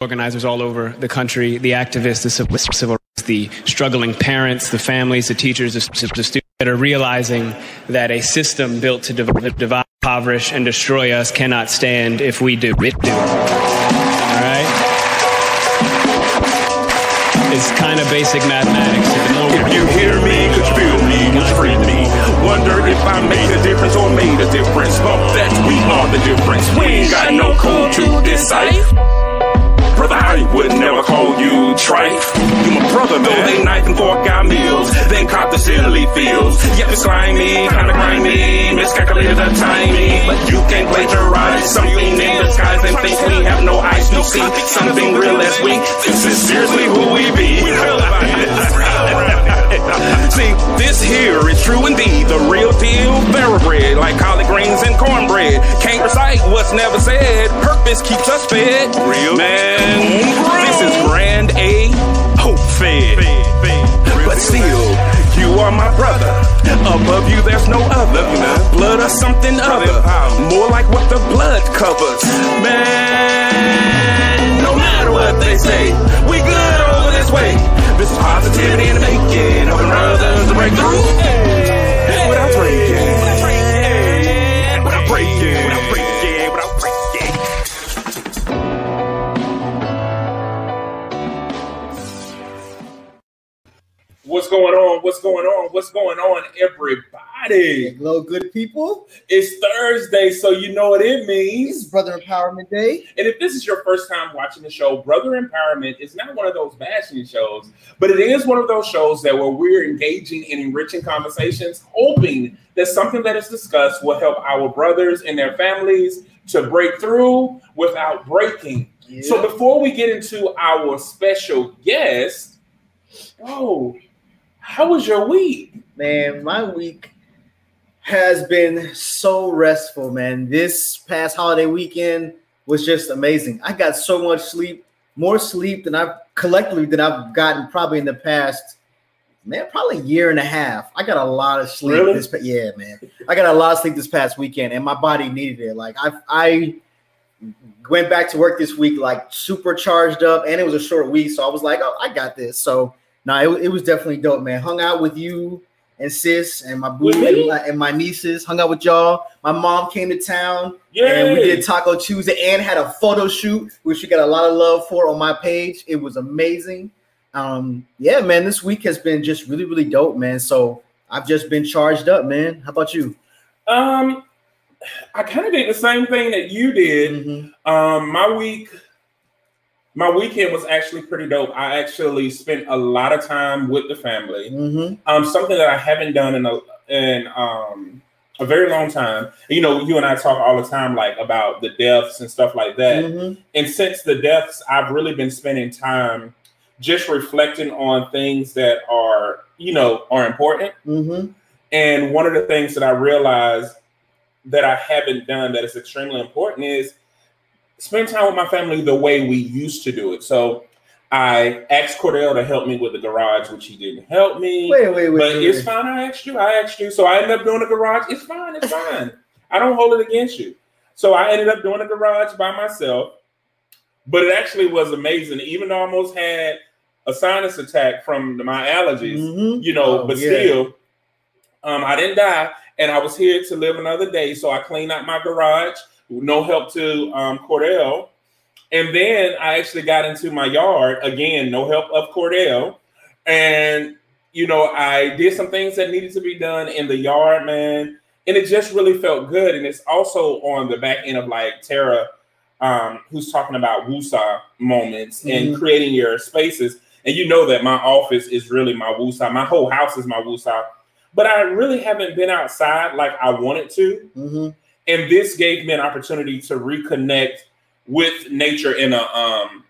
organizers all over the country, the activists, the civil, rights, the struggling parents, the families, the teachers, the, students that are realizing that a system built to div- divide, impoverish, and destroy us cannot stand if we do it. Do. All right? It's kind of basic mathematics. If you hear me, could you feel me, could you free me? Wonder if I made a difference or made a difference. But that we are the difference. We ain't got no code to decipher. Brother, I would never call you trife. You my brother, though they knife and fork out meals. Then cop the silly feels. Yet it's slimy, kinda grimy, miscalculated the timing. But you can't plagiarize something in disguise and think we have no eyes to see something real as we. This is seriously who we be. See, this here is true indeed, the real deal, thoroughbred, like collard greens and cornbread. Can't recite what's never said. Purpose keeps us fed. Real man, this is grand A, hope fed. But still, you are my brother. Above you, there's no other. Blood or something other. More like what the blood covers. Man, no matter what they say, we good over this way. This positivity in the making. Helping brothers to break through. Without breaking. Without breaking. Without breaking. What's going on? What's going on? What's going on, everybody? Hello, good people. It's Thursday, so you know what it means. is Brother Empowerment Day. And if this is your first time watching the show, Brother Empowerment is not one of those bashing shows, but it is one of those shows that where we're engaging in enriching conversations, hoping that something that is discussed will help our brothers and their families to break through without breaking. So before we get into our special guest, oh, how was your week? man, my week has been so restful, man. This past holiday weekend was just amazing. I got so much sleep, more sleep than I've collectively than I've gotten probably in the past, man, probably a year and a half. I got a lot of sleep. Really? This, yeah, man. I got a lot of sleep this past weekend, and my body needed it. Like I, I went back to work this week like super charged up, and it was a short week, so I was like, oh, I got this. So no, it, it was definitely dope, man. Hung out with you and sis and my boo and my, and my nieces. Hung out with y'all. My mom came to town and we did Taco Tuesday and had a photo shoot, which you got a lot of love for on my page. It was amazing. Um, yeah, man, this week has been just really, really dope, man. So I've just been charged up, man. How about you? Um, I kind of did the same thing that you did. Mhm. Um, my week, my weekend was actually pretty dope. I actually spent a lot of time with the family. Mhm. Um, something that I haven't done in a in um a very long time. You know, you and I talk all the time, like about the deaths and stuff like that. Mhm. And since the deaths, I've really been spending time just reflecting on things that are, you know, are important. Mhm. And one of the things that I realized that I haven't done that is extremely important is spend time with my family the way we used to do it. So I asked Cordell to help me with the garage, which he didn't help me. Wait, wait, wait. but wait, it's wait. fine. I asked you. I asked you. So I ended up doing the garage. It's fine. It's fine. I don't hold it against you. So I ended up doing the garage by myself. But it actually was amazing. Even though I almost had a sinus attack from my allergies, Mhm. you know, Oh, but yeah. still, um, I didn't die, and I was here to live another day. So I cleaned out my garage, no help to um, Cordell, and then I actually got into my yard again, no help of Cordell, and you know I did some things that needed to be done in the yard, man, and it just really felt good. And it's also on the back end of like Tara, um, who's talking about Wusa moments and Mhm. creating your spaces. And you know that my office is really my Wusa. My whole house is my Wusa. But I really haven't been outside like I wanted to. Mhm. And this gave me an opportunity to reconnect with nature in a um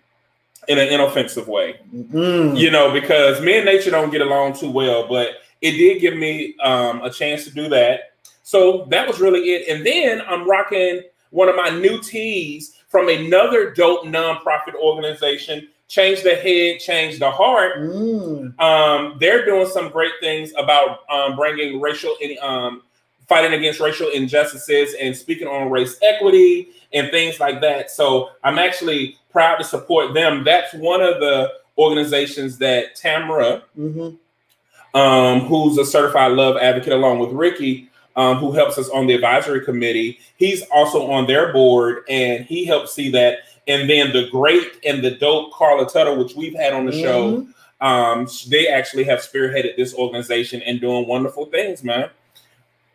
in an inoffensive way. Mhm. You know, because me and nature don't get along too well, but it did give me um a chance to do that. So that was really it. And then I'm rocking one of my new tees from another dope nonprofit organization, Change the Head, Change the Heart. Mm. Um, they're doing some great things about um, bringing racial um, fighting against racial injustices and speaking on race equity and things like that. So I'm actually proud to support them. That's one of the organizations that Tamara, Mm-hmm. um, who's a certified love advocate, along with Ricky, um, who helps us on the advisory committee. He's also on their board, and he helps see that. And then the great and the dope Carla Tuttle, which we've had on the show, um, they actually have spearheaded this organization and doing wonderful things, man.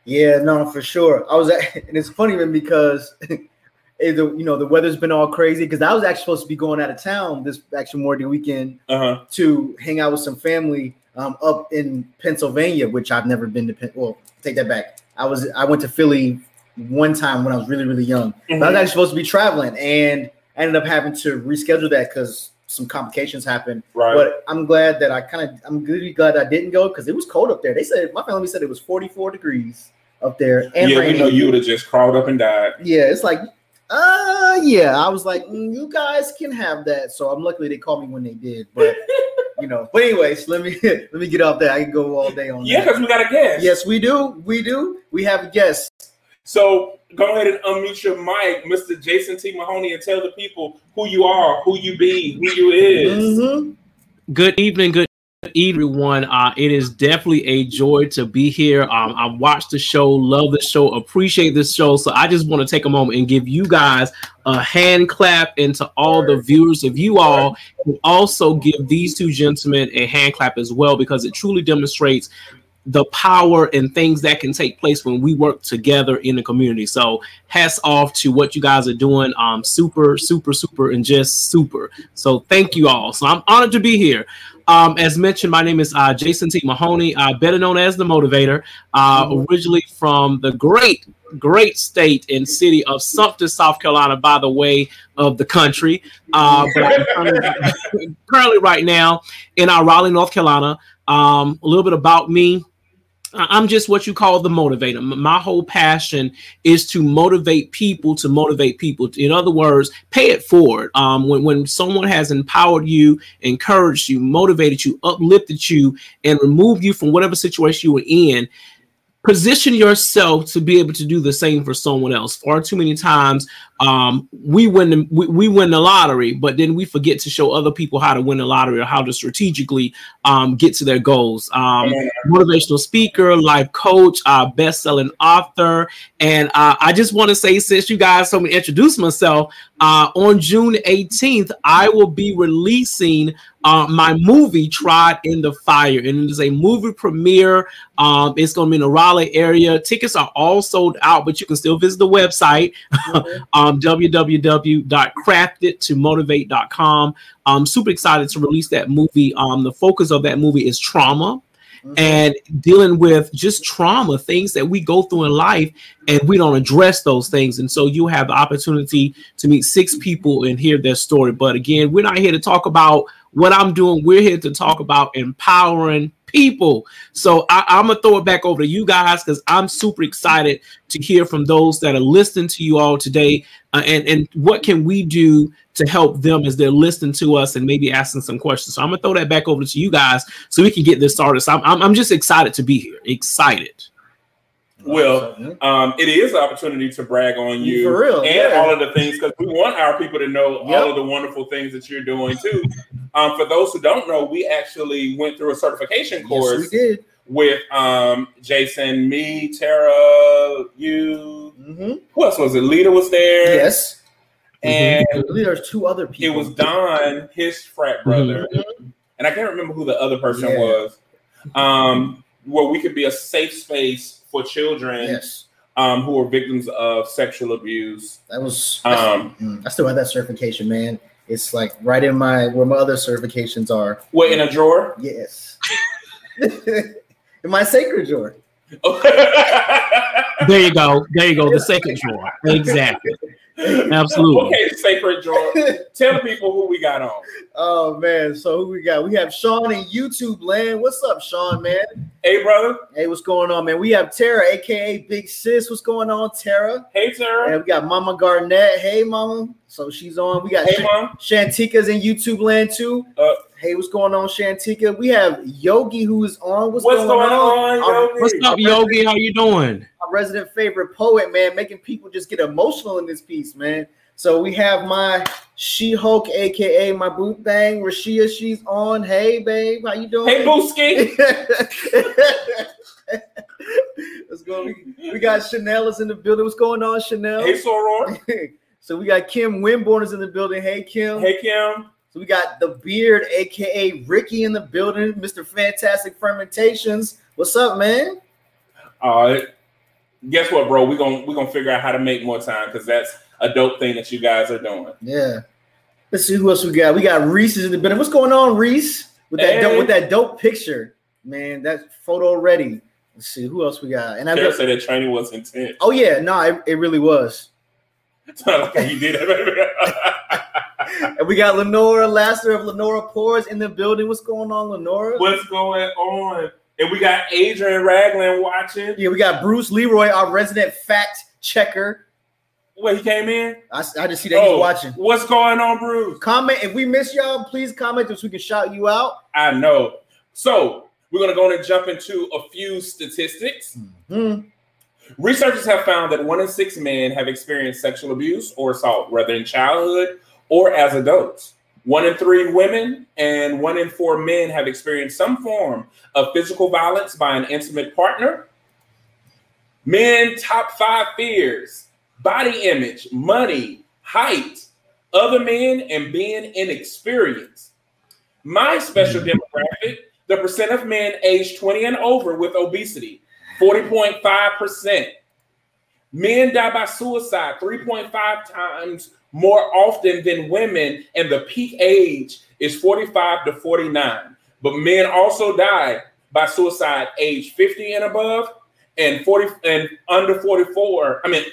Yeah, no, for sure. I was, at, and it's funny man because eh, you know the weather's been all crazy because I was actually supposed to be going out of town this actual Memorial weekend Uh huh. to hang out with some family um, up in Pennsylvania, which I've never been to. Well, take that back. I was I went to Philly one time when I was really really young. But I was actually supposed to be traveling, and I ended up having to reschedule that because some complications happened. Right. But I'm glad that I kind of I'm really glad I didn't go because it was cold up there. They said my family said it was 44 degrees up there and yeah, we know you would have just crawled up and died. Yeah, it's like, uh, yeah. I was like, mm, you guys can have that. So I'm luckily they called me when they did. But you know, but anyways, let me let me get off that. I can go all day on Yeah, because we got a guest. Yes, we do. We do. We have a guest. So go ahead and unmute your mic, Mr. Jason T. Mahoney, and tell the people who you are, who you be, who you is. Mhm. Good evening, good evening, everyone. Uh, it is definitely a joy to be here. Um, I watched the show, love the show, appreciate this show. So I just want to take a moment and give you guys a hand clap, and to all the viewers of you all, and also give these two gentlemen a hand clap as well because it truly demonstrates the power and things that can take place when we work together in the community. So hats off to what you guys are doing. Um, super, super, super, and just super. So thank you all. So I'm honored to be here. Um, as mentioned, my name is uh, Jason T. Mahoney, uh, better known as the Motivator, uh, originally from the great, great state and city of Sumter, South Carolina, by the way of the country. Uh, but I'm currently, currently right now in our Raleigh, North Carolina. Um, a little bit about me. I'm just what you call the motivator. My whole passion is to motivate people to motivate people. In other words, pay it forward. Um, when, when someone has empowered you, encouraged you, motivated you, uplifted you, and removed you from whatever situation you were in, position yourself to be able to do the same for someone else. Far too many times, um, we win the, we, we win the lottery, but then we forget to show other people how to win the lottery or how to strategically um, get to their goals. Um, motivational speaker, life coach, uh, best-selling author, and uh, I just want to say, since you guys told me to introduce myself, uh, on June 18th, I will be releasing uh, my movie "Tried in the Fire," and it is a movie premiere. Um, it's going to be in the Raleigh area. Tickets are all sold out, but you can still visit the website um, www.craftedtomotivate.com. I'm super excited to release that movie. Um, the focus of that movie is trauma and dealing with just trauma, things that we go through in life, and we don't address those things. And so you have the opportunity to meet six people and hear their story. But again, we're not here to talk about what I'm doing. We're here to talk about empowering people. So I, I'm gonna throw it back over to you guys because I'm super excited to hear from those that are listening to you all today, uh, and and what can we do to help them as they're listening to us and maybe asking some questions. So I'm gonna throw that back over to you guys so we can get this started. So I'm I'm, I'm just excited to be here. Excited. Well, um, it is an opportunity to brag on you For real, and yeah. all of the things because we want our people to know Yep. all of the wonderful things that you're doing too. um, for those who don't know, we actually went through a certification yes, course we did. with um, Jason, me, Tara, you. hmm Who else was it? Lita was there. Yes, and believe there's two other people. it was Don, his frat brother, Mhm. and I can't remember who the other person Yeah. was. Um, where we could be a safe space for children Yes, um, who are victims of sexual abuse. that was. Um, Mm, I still have that certification, man. It's like right in my where my other certifications are. what in a drawer? Yes. in my sacred drawer. There you go. There you go. The second drawer. Exactly. Absolutely. Okay, sacred drawer. Tell people who we got on. oh man, so who we got? We have Sean in YouTube land. What's up, Sean, man? Hey, brother. Hey, what's going on, man? We have Tara, aka Big Sis. What's going on, Tara? Hey, Tara. And we got Mama Garnett. Hey, Mama. So she's on. We got Hey, mom. Shantika's in YouTube land too. Uh, Hey, what's going on, Shantika? We have Yogi who is on. What's, What's going on, Our- Yogi? What's up, Yogi? How you doing? Our resident favorite poet, man, making people just get emotional in this piece, man. So we have my She-Hulk, aka my boot thing, Rashia. She's on. Hey, babe, how you doing? Hey, Booski. Let's go. We, got Chanel is in the building. What's going on, Chanel? Hey, Soror. so we got Kim Winborn is in the building. Hey, Kim. Hey, Kim. So we got the beard, aka Ricky, in the building. Mr. Fantastic Fermentations. What's up, man? Uh, guess what, bro? We're gonna we're gonna figure out how to make more time because that's a dope thing that you guys are doing. Yeah. Let's see who else we got. We got Reese is in the building. What's going on, Reese? With that Hey. dope, with that dope picture, man. That photo ready. Let's see who else we got. And I Tara got, said that training was intense. oh yeah, no, it, it really was. It's not like you did it. And we got Lenora Lasser of Lenora Pores in the building. What's going on, Lenora? What's going on? And we got Adrian Ragland watching. Yeah, we got Bruce Leroy, our resident fact checker. What he came in? I, I just see that he's watching. What's going on, Bruce? Comment if we miss y'all. Please comment so we can shout you out. I know. So we're gonna go and jump into a few statistics. Hmm. Researchers have found that one in six men have experienced sexual abuse or assault, whether in childhood or as adults. One in three women and one in four men have experienced some form of physical violence by an intimate partner. Men top five fears body image, money, height, other men, and being inexperienced. My special mm-hmm. demographic the percent of men aged 20 and over with obesity 40.5%. Men die by suicide 3.5 times more often than women, and the peak age is 45 to 49. But men also die by suicide age 50 and above and 40 and under 44, I mean,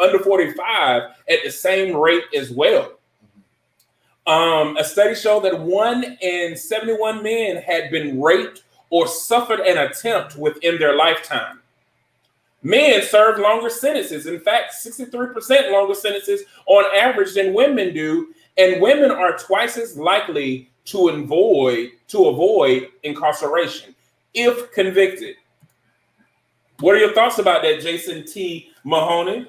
under 45 at the same rate as well. Um, a study showed that one in 71 men had been raped or suffered an attempt within their lifetime. Men serve longer sentences. In fact, 63% longer sentences on average than women do, and women are twice as likely to avoid to avoid incarceration if convicted. What are your thoughts about that, Jason T. Mahoney?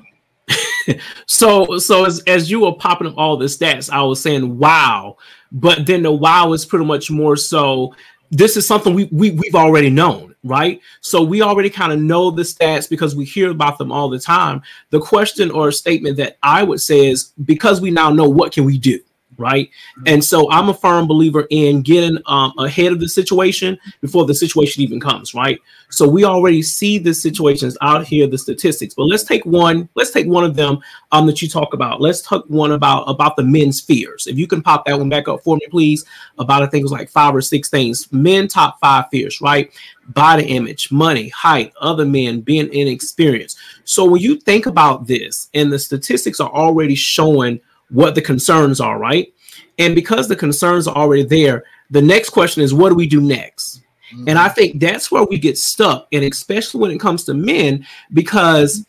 So, so as, as you were popping up all the stats, I was saying wow, but then the wow is pretty much more so. This is something we, we we've already known, right? So we already kind of know the stats because we hear about them all the time. The question or statement that I would say is because we now know what can we do, right? And so I'm a firm believer in getting um, ahead of the situation before the situation even comes, right? So we already see the situations out here, the statistics. But let's take one. Let's take one of them um, that you talk about. Let's talk one about about the men's fears. If you can pop that one back up for me, please. About I think it was like five or six things. Men top five fears, right? Body image, money, height, other men, being inexperienced. So when you think about this, and the statistics are already showing what the concerns are, right? And because the concerns are already there, the next question is, what do we do next? And I think that's where we get stuck, and especially when it comes to men, because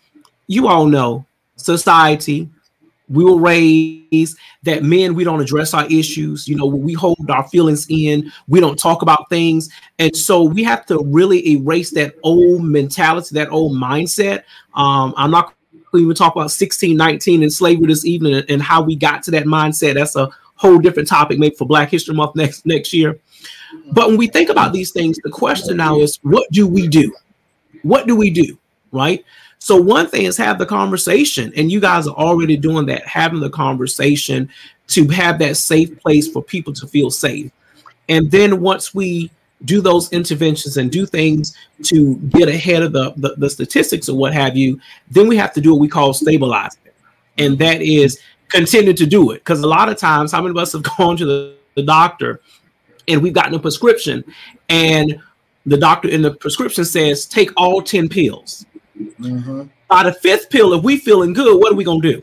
you all know society, we were raised that men, we don't address our issues. You know, we hold our feelings in, we don't talk about things. And so we have to really erase that old mentality, that old mindset. Um, I'm not to even talk about 1619 and slavery this evening and how we got to that mindset. That's a whole different topic, maybe for Black History Month next next year. But when we think about these things, the question now is, what do we do? What do we do? Right. So one thing is have the conversation, and you guys are already doing that, having the conversation to have that safe place for people to feel safe. And then once we do those interventions and do things to get ahead of the, the, the statistics or what have you, then we have to do what we call stabilizing. And that is continue to do it. Because a lot of times, how many of us have gone to the, the doctor and we've gotten a prescription and the doctor in the prescription says take all 10 pills Mhm. by the fifth pill if we feeling good what are we going to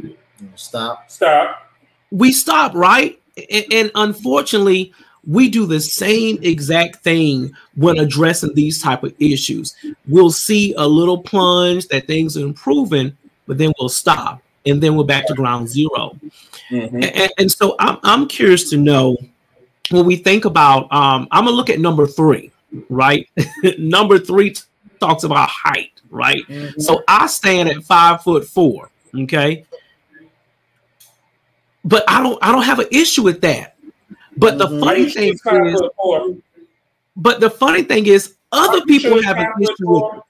do Stop. Stop. we stop right and, and unfortunately we do the same exact thing when addressing these type of issues we'll see a little plunge that things are improving but then we'll stop and then we're back to ground 0 Mhm. and, and so I'm, I'm curious to know when we think about, um, I'm gonna look at number three, right? number three t- talks about height, right? Mhm. So I stand at five foot four, okay. But I don't, I don't have an issue with that. But the Mhm. funny thing is five is, foot four. but the funny thing is, other Are people sure have an five issue with. four?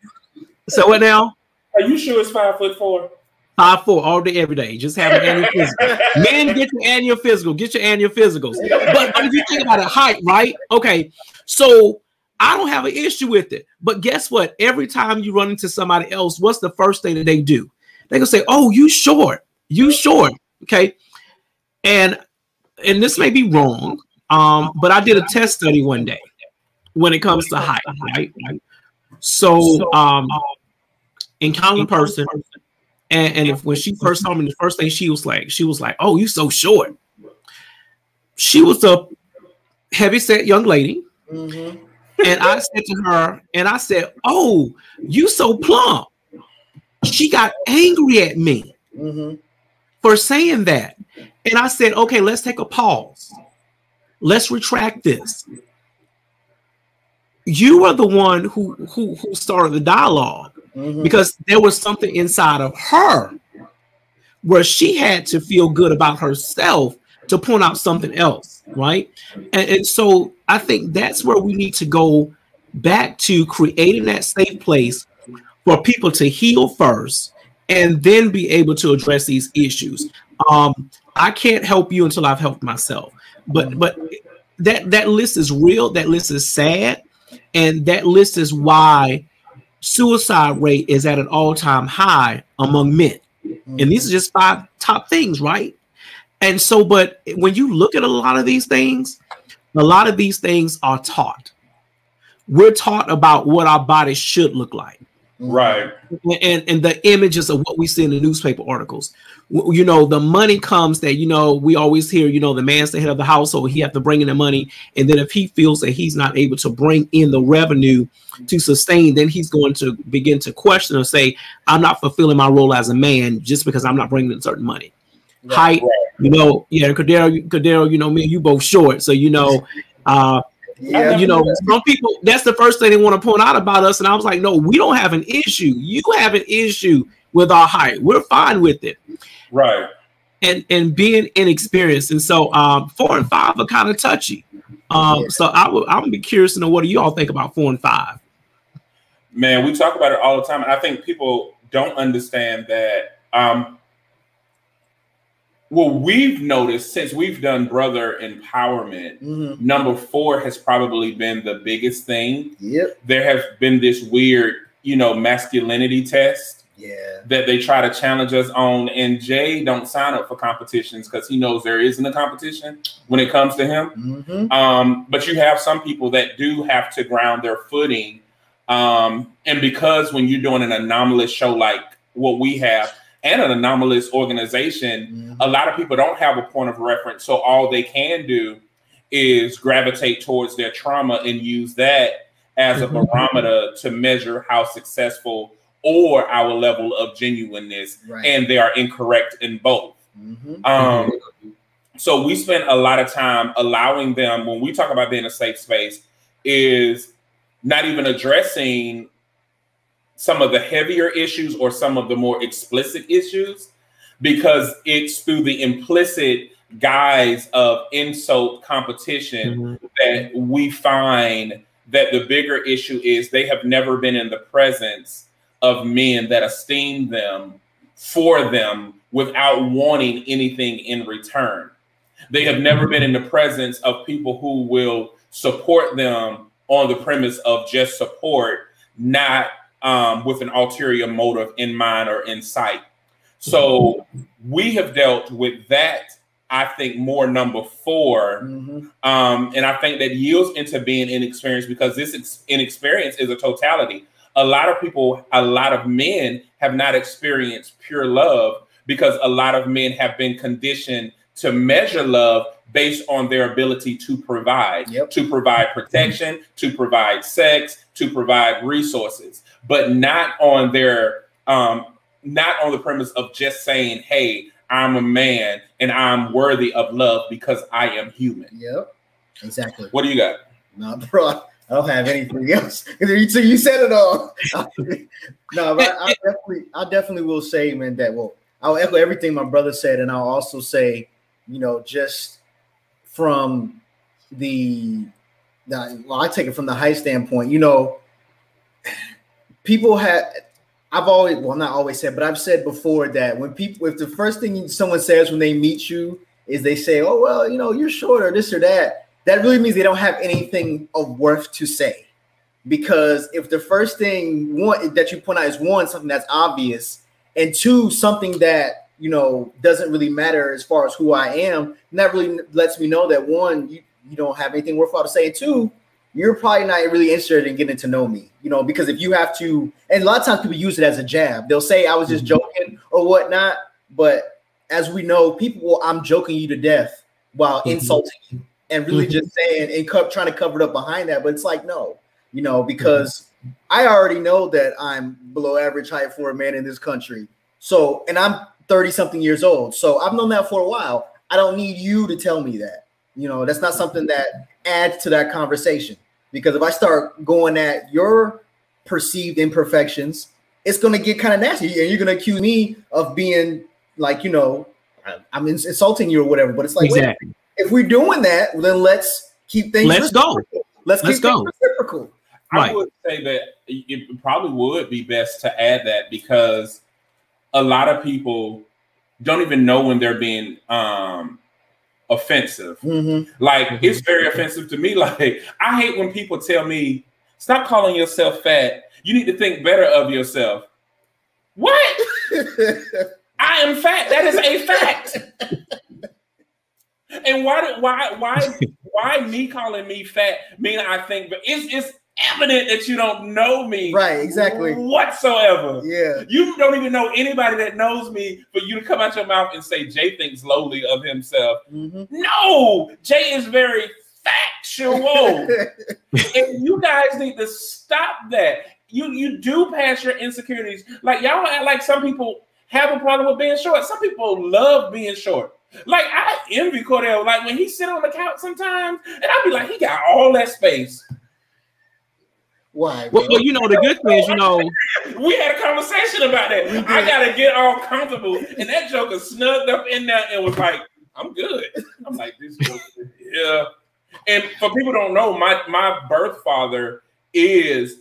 So what now? Are you sure it's five foot four? Five four all day, every day. Just have an annual physical. Men, get your annual physical. Get your annual physicals. But if you think about it, height, right? Okay, so I don't have an issue with it. But guess what? Every time you run into somebody else, what's the first thing that they do? They gonna say, "Oh, you short. You short." Okay, and and this may be wrong, um, but I did a test study one day when it comes to height, right? So, um, encounter a person, and, and if when she first saw me, the first thing she was like, she was like, "Oh, you so short." She was a heavy set young lady, Mhm. and I said to her, and I said, "Oh, you so plump." She got angry at me Mhm. For saying that, and I said, "Okay, let's take a pause. Let's retract this." You are the one who who who started the dialogue Mhm. because there was something inside of her where she had to feel good about herself to point out something else, right? And, and so I think that's where we need to go back to creating that safe place for people to heal first and then be able to address these issues. Um, I can't help you until I've helped myself. But but that that list is real, that list is sad, and that list is why suicide rate is at an all-time high among men. And these are just five top things, right? And so, but when you look at a lot of these things, a lot of these things are taught. We're taught about what our bodies should look like Right. and and the images of what we see in the newspaper articles. You know the money comes that you know we always hear you know the man's the head of the household he have to bring in the money. And then if he feels that he's not able to bring in the revenue to sustain then he's going to begin to question or say i'm not fulfilling my role as a man just because i'm not bringing in certain money. Height you know yeah Cordero, you- Cordero, you know me you both short so you know uh Yeah. you know, some people that's the first thing they want to point out about us. And I was like, no, we don't have an issue. You have an issue with our height. We're fine with it. Right. And and being inexperienced. And so um four and five are kind of touchy. Um, so I would I'm gonna be curious to know what do you all think about four and five? Man, we talk about it all the time. And I think people don't understand that um well, we've noticed since we've done brother empowerment, Mhm. number four has probably been the biggest thing. Yep. There has been this weird, you know, masculinity test Yeah. that they try to challenge us on. And Jay don't sign up for competitions because he knows there isn't a competition when it comes to him. Mhm. Um, but you have some people that do have to ground their footing. Um, and because when you're doing an anomalous show like what we have and an anomalous organization, Mhm. a lot of people don't have a point of reference. So all they can do is gravitate towards their trauma and use that as a Mhm. barometer to measure how successful or our level of genuineness. Right. And they are incorrect in both. Mhm. Um, so we spend a lot of time allowing them when we talk about being a safe space is not even addressing some of the heavier issues or some of the more explicit issues because it's through the implicit guise of insult competition mm-hmm. that we find that the bigger issue is they have never been in the presence of men that esteem them for them without wanting anything in return. They have never been in the presence of people who will support them on the premise of just support, not um, with an ulterior motive in mind or in sight. So we have dealt with that, I think, more number four Mhm. um, and I think that yields into being inexperienced because this ex- inexperience is a totality. A lot of people, a lot of men have not experienced pure love because a lot of men have been conditioned to measure love based on their ability to provide, Yep. to provide protection, to provide sex, to provide resources, but not on their um, not on the premise of just saying, "Hey, I'm a man and I'm worthy of love because I am human." Yep. Exactly. What do you got? No, bro, I don't have anything else. so you said it all. no, but I, I definitely, I definitely will say, man, that well, I'll echo everything my brother said, and I'll also say, you know, just from the, the well, I take it from the high standpoint. You know, people have. I've always, well, not always said, but I've said before that when people, if the first thing someone says when they meet you is they say, "Oh, well, you know, you're short or this or that," that really means they don't have anything of worth to say. Because if the first thing one that you point out is one something that's obvious, and two something that you know doesn't really matter as far as who I am, that really lets me know that one you, you don't have anything worthwhile to say, and two you're probably not really interested in getting to know me, you know, because if you have to, and a lot of times people use it as a jab, they'll say I was just Mhm. joking or whatnot, but as we know, people will I'm joking you to death while Mhm. insulting you and really Mhm. just saying and co- trying to cover it up behind that, but it's like no, you know, because I already know that I'm below average height for a man in this country. So, and I'm 30 something years old. So I've known that for a while. I don't need you to tell me that. You know, that's not something that adds to that conversation. Because if I start going at your perceived imperfections, it's going to get kind of nasty. And you're going to accuse me of being like, you know, I- I'm ins- insulting you or whatever. But it's like, wait, if we're doing that, then let's keep things Let's go. Let's, Let's keep things go. reciprocal. Right. I would say that it probably would be best to add that because a lot of people don't even know when they're being um offensive. Mhm. Like Mhm. it's very offensive to me. Like I hate when people tell me, "Stop calling yourself fat. You need to think better of yourself." What? I am fat. That is a fact. and why? do- Why? Why? Why me calling me fat mean I think? But it's it's evident that you don't know me, Right, exactly. whatsoever. yeah. You don't even know anybody that knows me for you to come out your mouth and say Jay thinks lowly of himself. Mhm. No, Jay is very factual. and you guys need to stop that. You you do pass your insecurities. Like y'all act like some people have a problem with being short. Some people love being short. Like I envy Cordell. Like when he sit on the couch sometimes, and I'd be like, he got all that space. Why? Well, well, you know, the good thing is, you know, We had a conversation about that. I gotta get all comfortable, and that joker snugged up in there and was like, "I'm good." I'm like, "This joker, yeah." And for people who don't know, my my birth father is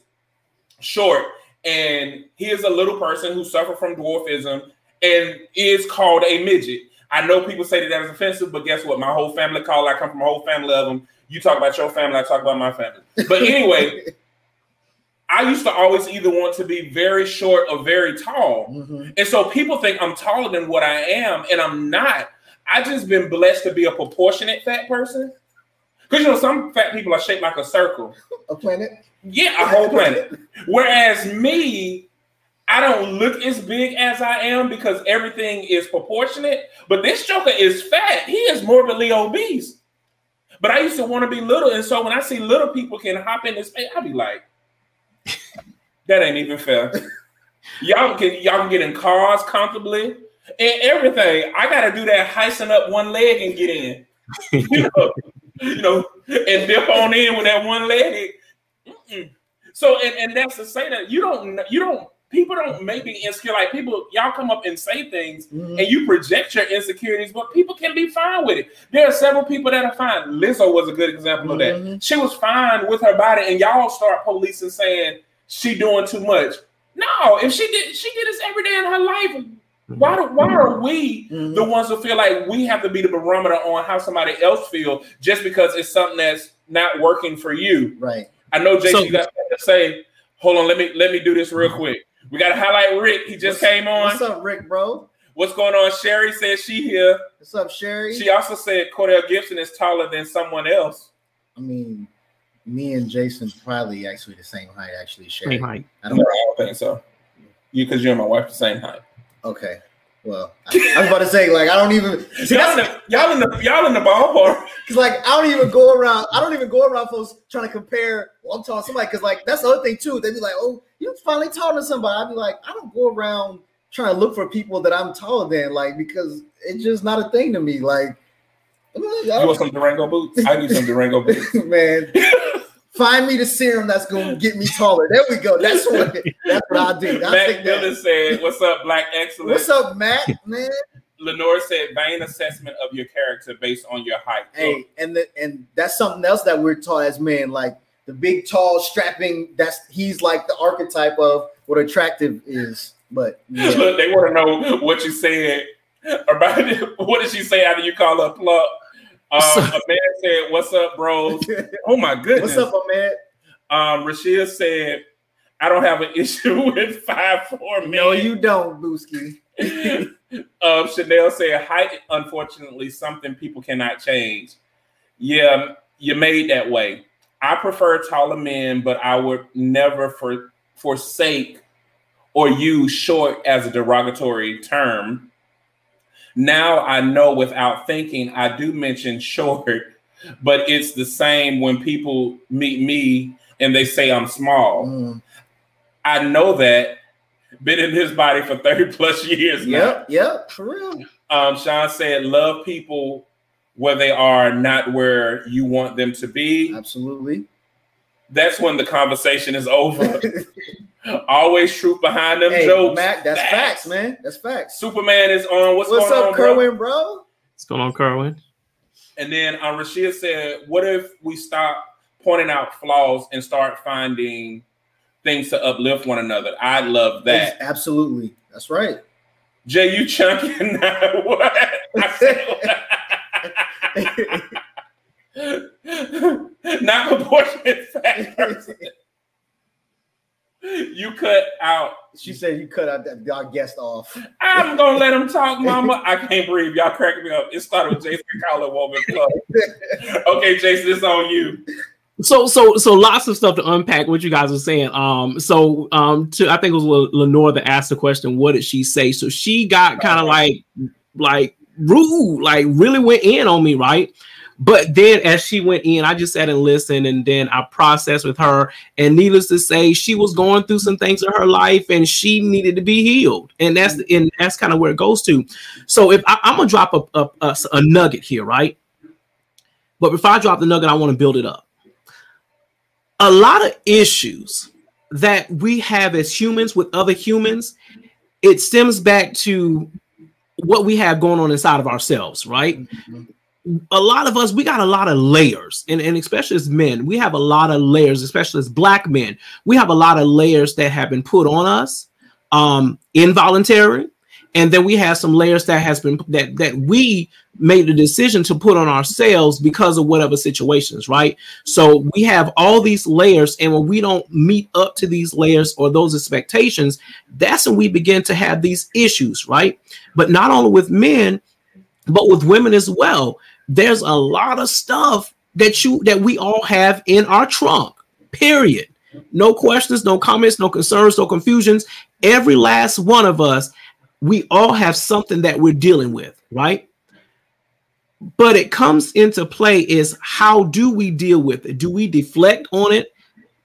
short, and he is a little person who suffered from dwarfism and is called a midget. I know people say that that is offensive, but guess what? My whole family call. I come from a whole family of them. You talk about your family, I talk about my family. But anyway, I used to always either want to be very short or very tall. Mhm. And so people think I'm taller than what I am, and I'm not. I just been blessed to be a proportionate fat person. Because you know, some fat people are shaped like a circle. a planet. Yeah, a whole planet. Whereas me, I don't look as big as I am because everything is proportionate. But this joker is fat. He is morbidly obese. But I used to want to be little, and so when I see little people can hop in this space, I be like, that ain't even fair. y'all can y'all can get in cars comfortably and everything. I gotta do that heisting up one leg and get in. you know, and dip on in with that one leg. So and, and that's to say that you don't you don't people don't make me insecure. Like people, y'all come up and say things Mhm. and you project your insecurities, but people can be fine with it. There are several people that are fine. Lizzo was a good example of that. Mhm. She was fine with her body, and y'all start policing saying she doing too much. No, if she did, she did this every day in her life. Why do, why are we Mhm. the ones who feel like we have to be the barometer on how somebody else feel just because it's something that's not working for you? Right. I know, Jason, So- you got to say. Hold on, let me let me do this real quick. We got to highlight Rick. He just came on. What's up, Rick, bro? What's going on? Sherry says she here. What's up, Sherry? She also said Cordell Gibson is taller than someone else. I mean, me and Jason probably actually the same height. Actually, Sherry. Same height. I don't. I don't think so. You, because you and my wife the same height. Okay. Well, I, I was about to say like I don't even. See, Y'all in the y'all in the y'all in the ballpark. because like I don't even go around. I don't even go around folks trying to compare. Well, I'm talking somebody because like that's the other thing too. They'd be like, "Oh, you finally taller than somebody." I'd be like, I don't go around trying to look for people that I'm taller than, like because it's just not a thing to me. Like You want some Durango boots? I need some Durango boots. man. Find me the serum that's gonna get me taller. There we go. That's what that's what I do. I Matt Miller said, "What's up, Black Excellence?" What's up, Matt? Man. Lenore said, "Vain assessment of your character based on your height." Hey, and the, and that's something else that we're taught as men, like the big, tall, strapping. That's he's like the archetype of what attractive is. But yeah. Look, they want to know what you said about it. What did she say after you call her plug? Um, a man said, "What's up, bros?" Oh my goodness. What's up, man? Um, Rashia said, "I don't have an issue with five four men." No, you don't, Booski. um, Chanel said, "Height, unfortunately, something people cannot change." Yeah, you made that way. I prefer taller men, but I would never for forsake or use short as a derogatory term. Now I know without thinking, I do mention short, but it's the same when people meet me and they say I'm small. Mm. I know that. Been in this body for 30 plus years now. Yep, yep, for real. Um, Sean said, love people where they are, not where you want them to be. Absolutely. That's when the conversation is over. Always truth behind them hey, jokes. Mac, that's facts. man. That's facts. Superman is on. What's, What's going up, on, bro? Kerwin, bro? What's going on, Kerwin? And then um, Rashia said, what if we stop pointing out flaws and start finding things to uplift one another? I love that. Absolutely. That's right. Jay, you chunky now. what? I said, not proportionate fat person. You cut out. She said you cut out that our guest off. I'm gonna let him talk, mama. I can't breathe. Y'all cracking me up. It started with Jason Collar Woman Club. Okay, Jason, it's on you. So so so lots of stuff to unpack what you guys are saying. Um so um to I think it was Lenore that asked the question, what did she say? So she got kind of like like rude, like really went in on me, right? But then as she went in, I just sat and listened and then I processed with her. And needless to say, she was going through some things in her life and she needed to be healed. And that's mm-hmm. and that's kind of where it goes to. So if I, I'm gonna drop a, a, a, a nugget here, right? But before I drop the nugget, I want to build it up a lot of issues that we have as humans with other humans, it stems back to what we have going on inside of ourselves, right? Mm-hmm. A lot of us, we got a lot of layers, and, and especially as men, we have a lot of layers, especially as black men, we have a lot of layers that have been put on us, um, involuntary, and then we have some layers that has been that that we made the decision to put on ourselves because of whatever situations, right? So we have all these layers, and when we don't meet up to these layers or those expectations, that's when we begin to have these issues, right? But not only with men, but with women as well. There's a lot of stuff that you that we all have in our trunk. Period. No questions, no comments, no concerns, no confusions. Every last one of us, we all have something that we're dealing with, right? but it comes into play is how do we deal with it do we deflect on it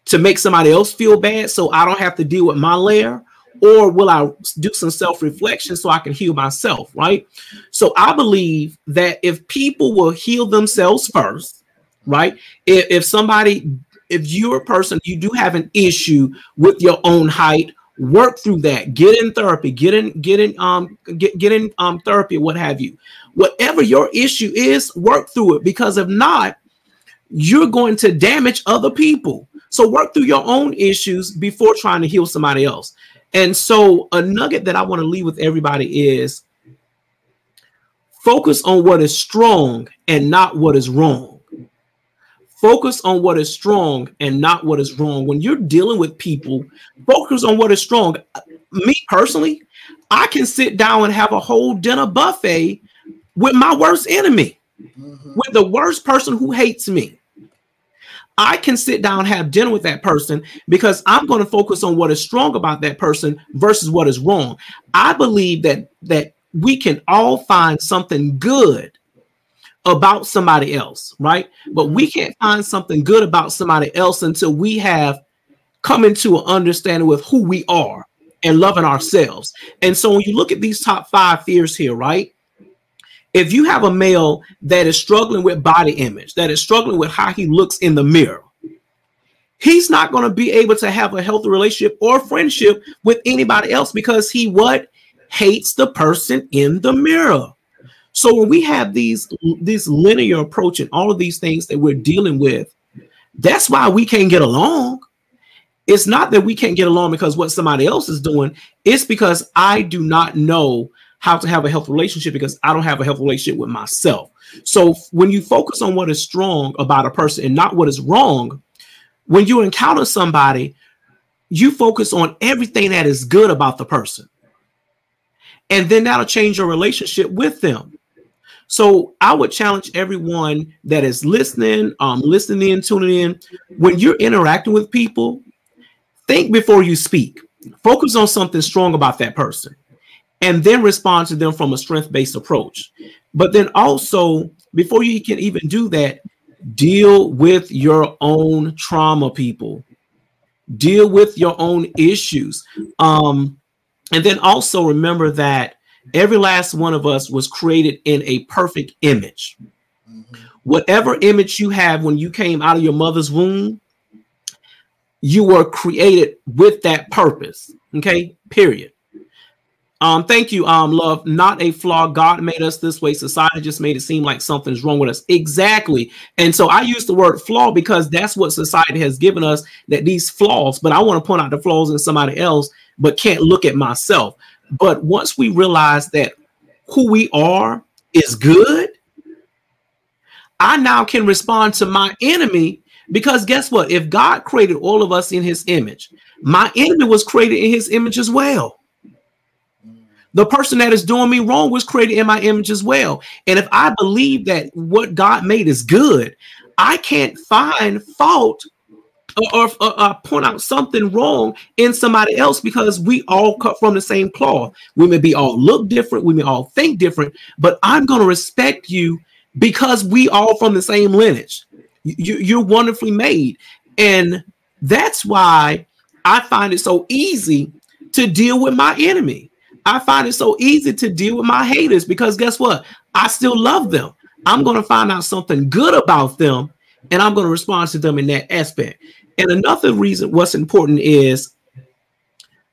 to make somebody else feel bad so i don't have to deal with my layer or will i do some self-reflection so i can heal myself right? So i believe that if people will heal themselves first right? If, if somebody if you're a person you do have an issue with your own height work through that. Get in therapy. Get in get in um get, get in um therapy what have you. Whatever your issue is work through it because if not you're going to damage other people. So work through your own issues before trying to heal somebody else and so a nugget that i want to leave with everybody is focus on what is strong and not what is wrong focus on what is strong and not what is wrong. When you're dealing with people, focus on what is strong. Me personally, I can sit down and have a whole dinner buffet with my worst enemy, mm-hmm. with the worst person who hates me. I can sit down and have dinner with that person because I'm going to focus on what is strong about that person versus what is wrong. I believe that that we can all find something good about somebody else, right? But we can't find something good about somebody else until we have come into an understanding with who we are and loving ourselves. And so when you look at these top five fears here, right? If you have a male that is struggling with body image, that is struggling with how he looks in the mirror, he's not going to be able to have a healthy relationship or friendship with anybody else because he what hates the person in the mirror. So when we have these this linear approach and all of these things that we're dealing with, that's why we can't get along. It's not that we can't get along because what somebody else is doing. It's because I do not know how to have a healthy relationship because I don't have a healthy relationship with myself. So when you focus on what is strong about a person and not what is wrong, when you encounter somebody, you focus on everything that is good about the person. And then that'll change your relationship with them. So I would challenge everyone that is listening, um, listening in, tuning in. When you're interacting with people, think before you speak. Focus on something strong about that person, and then respond to them from a strength-based approach. But then also, before you can even do that, deal with your own trauma, people. Deal with your own issues. Um, and then also remember that every last one of us was created in a perfect image. Mm-hmm. Whatever image you have when you came out of your mother's womb, you were created with that purpose. Okay, period. Um, thank you, um, love. Not a flaw. God made us this way. Society just made it seem like something's wrong with us. Exactly. And so I use the word flaw because that's what society has given us that these flaws, but I want to point out the flaws in somebody else, but can't look at myself. But once we realize that who we are is good, I now can respond to my enemy because guess what? If God created all of us in his image, my enemy was created in his image as well. The person that is doing me wrong was created in my image as well. And if I believe that what God made is good, I can't find fault or, or, or point out something wrong in somebody else because we all cut from the same cloth. We may be all look different, we may all think different, but I'm going to respect you because we all from the same lineage. You, you're wonderfully made, and that's why I find it so easy to deal with my enemy. I find it so easy to deal with my haters because guess what? I still love them. I'm going to find out something good about them and I'm going to respond to them in that aspect. And another reason what's important is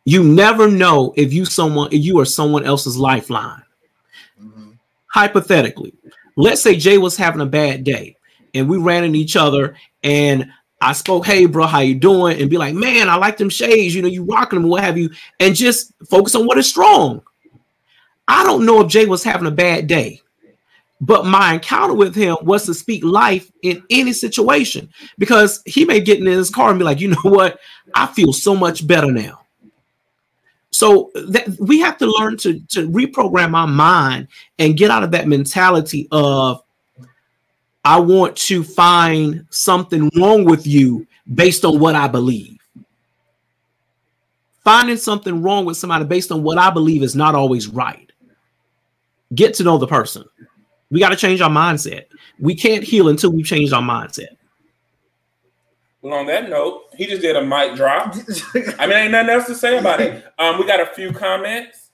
you never know if you someone if you are someone else's lifeline. Mm-hmm. Hypothetically, let's say Jay was having a bad day and we ran into each other and I spoke, hey, bro, how you doing? And be like, man, I like them shades. You know, you rocking them, what have you, and just focus on what is strong. I don't know if Jay was having a bad day, but my encounter with him was to speak life in any situation because he may get in his car and be like, you know what? I feel so much better now. So that we have to learn to, to reprogram our mind and get out of that mentality of I want to find something wrong with you based on what I believe. Finding something wrong with somebody based on what I believe is not always right. Get to know the person. We got to change our mindset. We can't heal until we've changed our mindset. Well, on that note, he just did a mic drop. I mean, ain't nothing else to say about it. Um, we got a few comments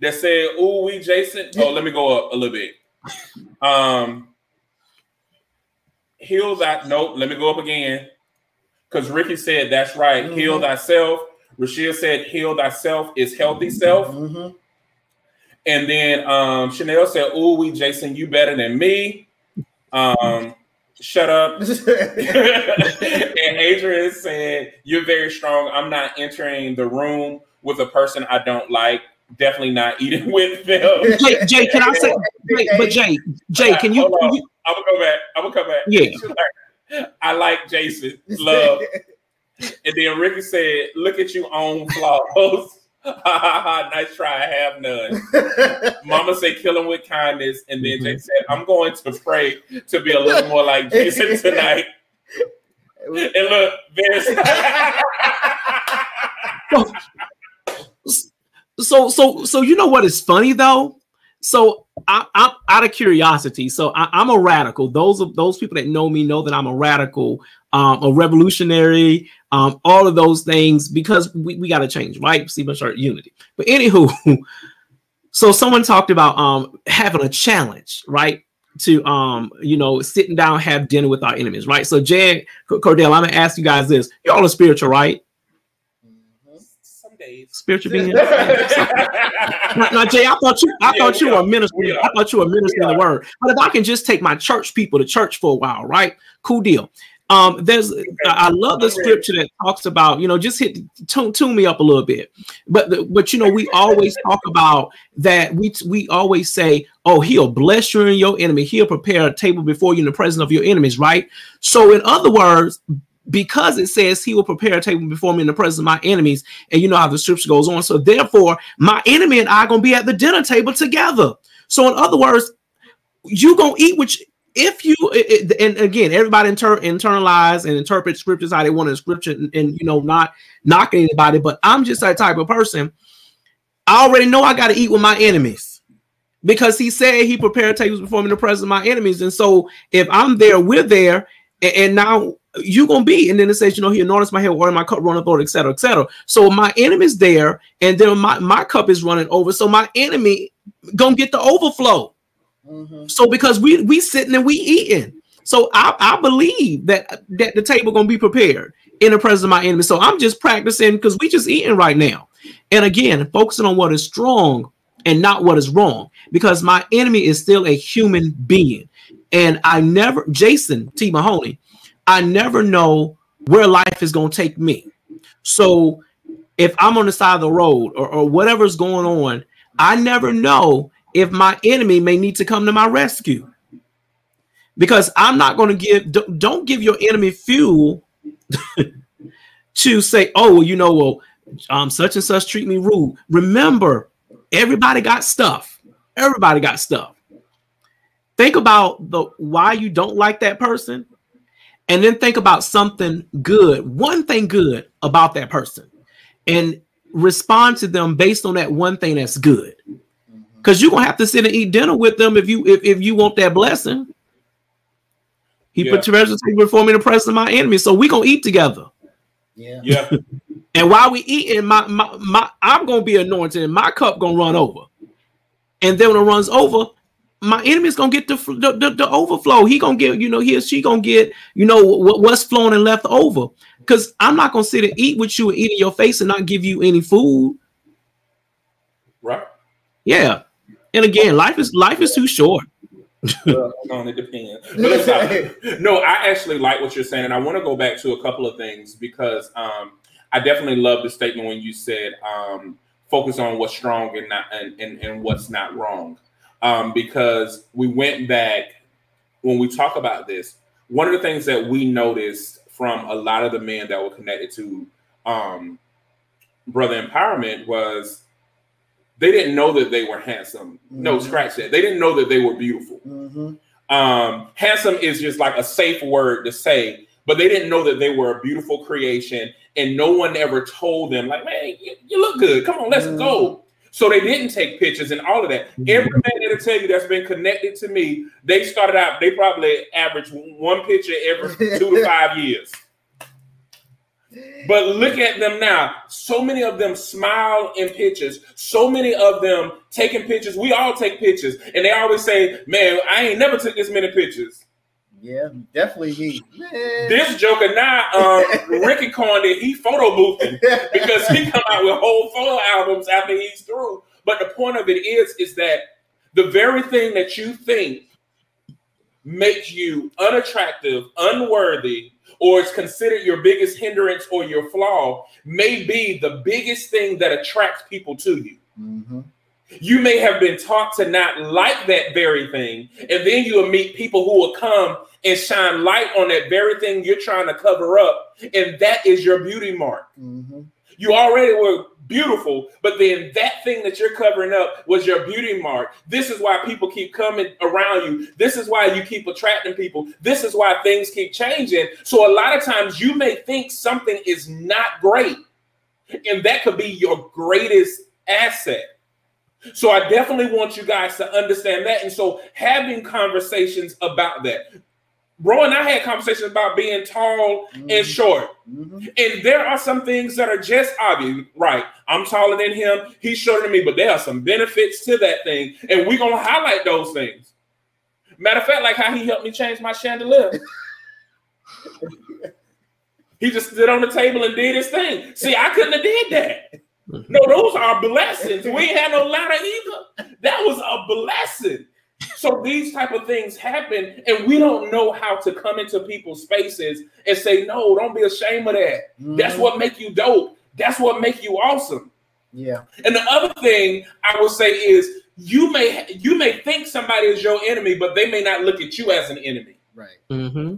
that say, "Ooh, we Jason." Oh, let me go up a little bit. Um, heal that. Nope. Let me go up again. Because Ricky said that's right. Mm-hmm. Heal thyself. Rashid said, heal thyself is healthy self. Mm-hmm. And then um, Chanel said, "Ooh, we Jason, you better than me." Um, shut up. and Adrian said, "You're very strong. I'm not entering the room with a person I don't like. Definitely not eating with them." Jay, Jay can I say? Jay, but Jay, Jay, can you, can you I'm gonna go back. I'm gonna come back. Yeah. I like Jason. Love. and then Ricky said, "Look at you own flaws." Ha ha ha! Nice try. I have none. Mama said, "Kill him with kindness," and then mm-hmm. Jay said, "I'm going to pray to be a little more like Jason tonight." and look, there's. So so so you know what is funny though so I, am out of curiosity. So I, am a radical. Those of those people that know me know that I'm a radical, um, a revolutionary, um, all of those things because we, we got to change, right? See much our unity. But anywho, So someone talked about um having a challenge, right? To um, you know, sitting down, have dinner with our enemies, right? So Jay Cordell, I'm gonna ask you guys this: y'all are spiritual, right? Spiritual being. now, now, Jay, I thought you, I Yeah, thought we you were a minister. We. I thought you were a minister in the word. But if I can just take my church people to church for a while, right? Cool deal. Um, there's, I love the scripture that talks about, you know, just hit tune, tune me up a little bit. But, the, but you know, we always talk about that. We we always say, oh, he'll bless you and your enemy. He'll prepare a table before you in the presence of your enemies, right? So, in other words, because it says he will prepare a table before me in the presence of my enemies, and you know how the scripture goes on. So therefore, my enemy and I are gonna be at the dinner table together. So in other words, you gonna eat which if you it- and again everybody inter, internalize and interpret scriptures how they want to scripture and, and you know not knocking anybody, but I'm just that type of person. I already know I got to eat with my enemies because he said he prepared tables before me in the presence of my enemies. And so if I'm there, we're there, and now you gonna be, and then it says, you know, he anoints my head, in my cup runneth over, etc. etc. So my enemy's there, and then my, my cup is running over. So my enemy gonna get the overflow. Mhm. So because we we sitting and we eating. So I, I believe that that the table gonna be prepared in the presence of my enemy. So I'm just practicing because we just eating right now. And again, focusing on what is strong and not what is wrong, because my enemy is still a human being. And I never, Jason T. Mahoney, I never know where life is gonna take me. So if I'm on the side of the road or, or whatever's going on, I never know if my enemy may need to come to my rescue. Because I'm not going to give, don't, don't give your enemy fuel to say, oh, well, you know, well, um, such and such treat me rude. Remember, everybody got stuff. Everybody got stuff. Think about the why you don't like that person, and then think about something good, one thing good about that person, and respond to them based on that one thing that's good. Mm-hmm. Because you're gonna have to sit and eat dinner with them if you if, if you want that blessing. He Yeah. put treasures before me in the presence of my enemy. So we gonna eat together. Yeah. Yeah. And while we eating, my, my my I'm gonna be anointed and my cup gonna run over. And then when it runs over, my enemy's gonna get the, the, the, the overflow. He gonna get, you know, he or she gonna get, you know, what, what's flowing and left over. Because I'm not gonna sit and eat with you and eat in your face and not give you any food. Right. Yeah. And again, life is life is too short. Well, on, it depends. But listen, no, I actually like what you're saying, and I want to go back to a couple of things because um, I definitely love the statement when you said um, focus on what's strong and not and, and, and what's not wrong. Um, because we went back when we talk about this, one of the things that we noticed from a lot of the men that were connected to um, brother empowerment was they didn't know that they were handsome. No, Mhm. scratch that. They didn't know that they were beautiful. Mhm. Um, handsome is just like a safe word to say, but they didn't know that they were a beautiful creation, and no one ever told them, like, man, you, you look good. Come on, let's Mhm. go. So they didn't take pictures and all of that. Mm-hmm. Every man that'll tell you that's been connected to me, they started out, they probably average one picture every two to five years. But look at them now. So many of them smile in pictures. So many of them taking pictures. We all take pictures. And they always say, man, I ain't never took this many pictures. Yeah, definitely me. Man. This Joker now, um, Ricky coined it, he photo boothing because he come out with whole photo albums after he's through. But the point of it is, is that the very thing that you think makes you unattractive, unworthy, or is considered your biggest hindrance or your flaw may be the biggest thing that attracts people to you. Mhm. You may have been taught to not like that very thing, and then you will meet people who will come and shine light on that very thing you're trying to cover up, and that is your beauty mark. Mhm. You already were beautiful, but then that thing that you're covering up was your beauty mark. This is why people keep coming around you. This is why you keep attracting people. This is why things keep changing. So a lot of times you may think something is not great, and that could be your greatest asset. So I definitely want you guys to understand that. And so having conversations about that. Bro and I had conversations about being tall Mhm. and short. Mhm. And there are some things that are just obvious. Right. I'm taller than him. He's shorter than me, but there are some benefits to that thing. And we're going to highlight those things. Matter of fact, like how he helped me change my chandelier. he just stood on the table and did his thing. See, I couldn't have did that. No, those are blessings. We ain't had no ladder either. That was a blessing. So these type of things happen, and we don't know how to come into people's spaces and say, "No, don't be ashamed of that. That's Mhm. what make you dope. That's what make you awesome." Yeah. And the other thing I will say is, you may you may think somebody is your enemy, but they may not look at you as an enemy Right. Mm-hmm.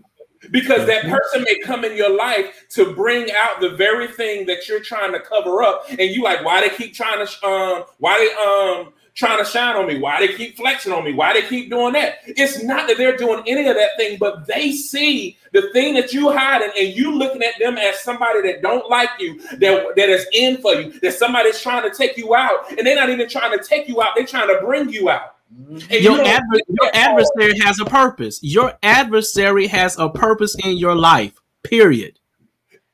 Because that person may come in your life to bring out the very thing that you're trying to cover up, and you like, why they keep trying to um, why they um trying to shine on me? Why they keep flexing on me? Why they keep doing that? It's not that they're doing any of that thing, but they see the thing that you hiding, and you looking at them as somebody that don't like you, that that is in for you, that somebody's trying to take you out, and they're not even trying to take you out; they're trying to bring you out. Your, you adver- your adversary has a purpose. Your adversary has a purpose in your life. Period.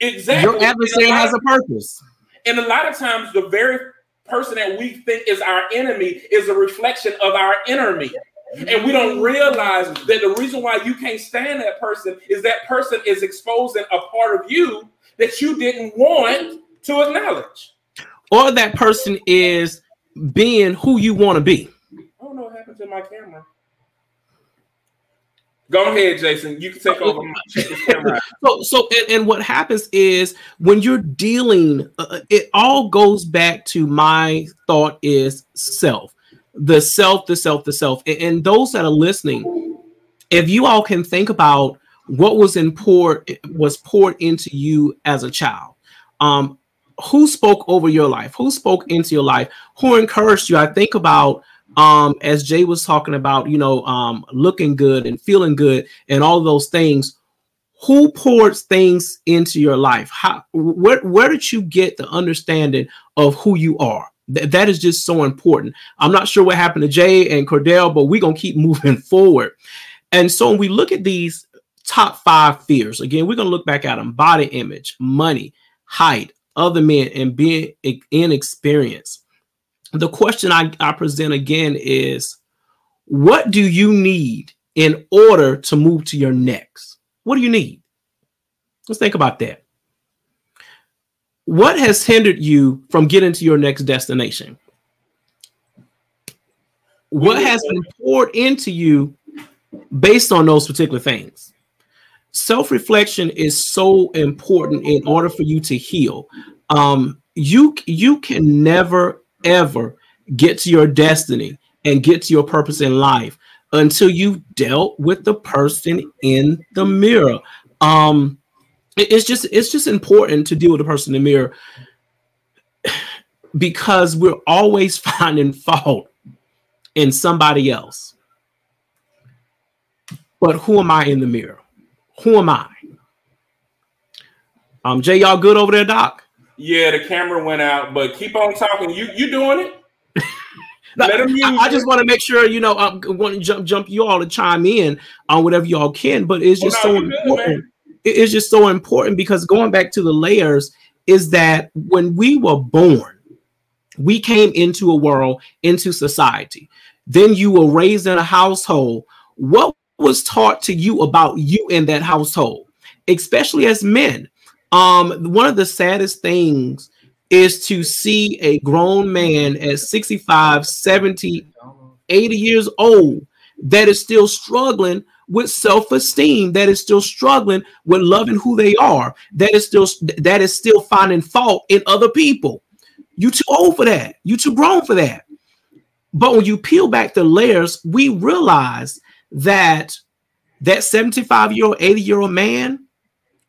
exactly. Your adversary a has a purpose. And a lot of times, the very person that we think is our enemy is a reflection of our enemy. And we don't realize that the reason why you can't stand that person is that person is exposing a part of you that you didn't want to acknowledge. Or that person is being who you want to be. I don't know what happened to my camera. Go ahead, Jason. You can take over. My, camera. So, so, and, and what happens is when you're dealing, uh, it all goes back to my thought is self, the self, the self, the self. And, and those that are listening, if you all can think about what was in poured was poured into you as a child, um, who spoke over your life, who spoke into your life, who encouraged you. I think about um as Jay was talking about, you know, um looking good and feeling good and all those things who pours things into your life? How where, where did you get the understanding of who you are? Th- that is just so important. I'm not sure what happened to jay and cordell but we're going to keep moving forward. And so when we look at these top five fears again we're going to look back at them body image money height other men and being inexperienced the question I, I present again is what do you need in order to move to your next what do you need? Let's think about that. What has hindered you from getting to your next destination? What has been poured into you based on those particular things? Self reflection is so important in order for you to heal. Um, you you can never ever get to your destiny and get to your purpose in life until you've dealt with the person in the mirror. Um, it's just it's just important to deal with the person in the mirror because we're always finding fault in somebody else. But who am I in the mirror? Who am I? Um, Jay, y'all good over there, Doc? Yeah, the camera went out, but keep on talking. You you doing it? Let them use I, I just want to make sure you know I want to jump jump you all to chime in on whatever y'all can, but it's Oh, just no, so you good, important. it's just so important because going back to the layers is that when we were born, we came into a world, into society. Then you were raised in a household. What was taught to you about you in that household, especially as men? Um, one of the saddest things is to see a grown man at 65, 70, 80 years old that is still struggling with self-esteem that is still struggling with loving who they are that is still that is still finding fault in other people. You too old for that. You too grown for that. But when you peel back the layers we realize that that 75 year old 80 year old man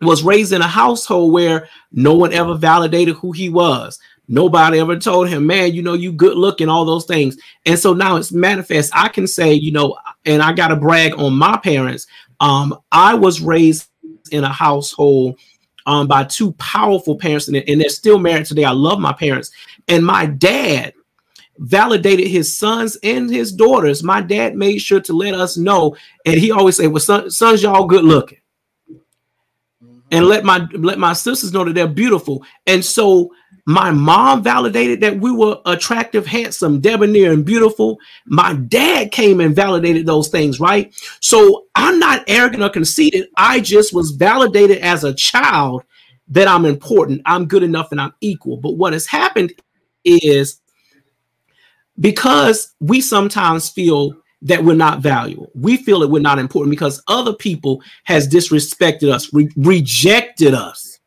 was raised in a household where no one ever validated who he was. Nobody ever told him man you know you good looking all those things. And so now it's manifest. I can say you know and i gotta brag on my parents um i was raised in a household um by two powerful parents and, and they're still married today. I love my parents. And my dad validated his sons and his daughters. My dad made sure to let us know, and he always said, "Well, son, sons, y'all good looking." And let my let my sisters know that they're beautiful. And so my mom validated that we were attractive, handsome, debonair, and beautiful. My dad came and validated those things, right? So I'm not arrogant or conceited. I just was validated as a child that I'm important, I'm good enough, and I'm equal. But what has happened is because we sometimes feel that we're not valuable. We feel that we're not important because other people has disrespected us, re- rejected us.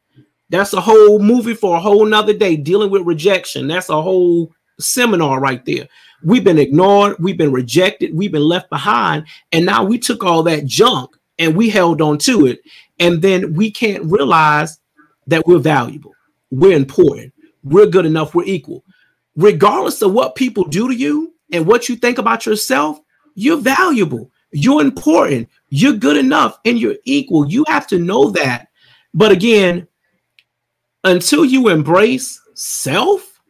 That's a whole movie for a whole nother day dealing with rejection. That's a whole seminar right there. We've been ignored, we've been rejected, we've been left behind, and now we took all that junk and we held on to it. And then we can't realize that we're valuable, we're important, we're good enough, we're equal. Regardless of what people do to you and what you think about yourself, you're valuable, you're important, you're good enough, and you're equal. You have to know that. But again, until you embrace self,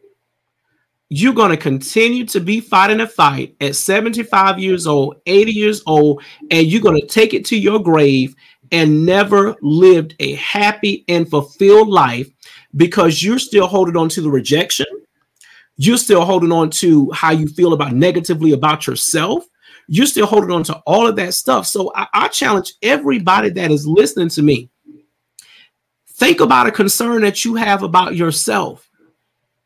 you're going to continue to be fighting a fight at 75 years old, 80 years old, and you're going to take it to your grave and never lived a happy and fulfilled life because you're still holding on to the rejection. You're still holding on to how you feel about negatively about yourself you're still holding on to all of that stuff. So I, I challenge everybody that is listening to me. Think about a concern that you have about yourself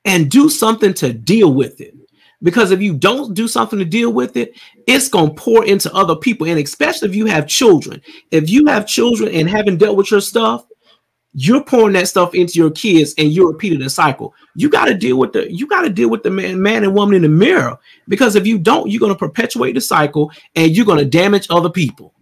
and do something to deal with it. Because if you don't do something to deal with it, it's going to pour into other people. And especially if you have children, if you have children and haven't dealt with your stuff, you're pouring that stuff into your kids and you're repeating the cycle. You got to deal with the you got to deal with the man, man and woman in the mirror because if you don't, you're going to perpetuate the cycle and you're going to damage other people.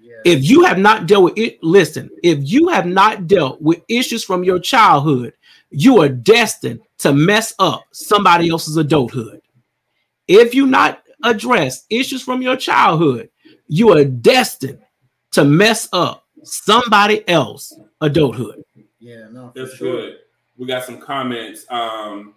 Yeah. If you have not dealt with it, listen, if you have not dealt with issues from your childhood, you are destined to mess up somebody else's adulthood. If you not address issues from your childhood, you are destined to mess up somebody else adulthood. Yeah, no, that's sure. good. We got some comments. Um,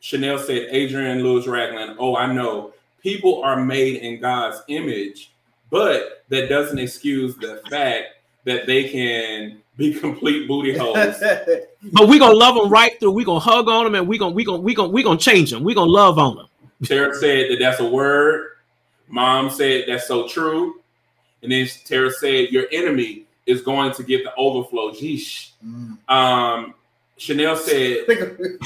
Chanel said, Adrian Lewis Ragland, oh, I know people are made in God's image, but that doesn't excuse the fact that they can be complete booty holes. but we're gonna love them right through. We're gonna hug on them and we're gonna we gonna we gonna we gonna change them. We're gonna love on them. Tara said that that's a word. Mom said that's so true. And then Tara said, Your enemy is going to get the overflow. Jeesh. Mm. Um, Chanel said, They're going to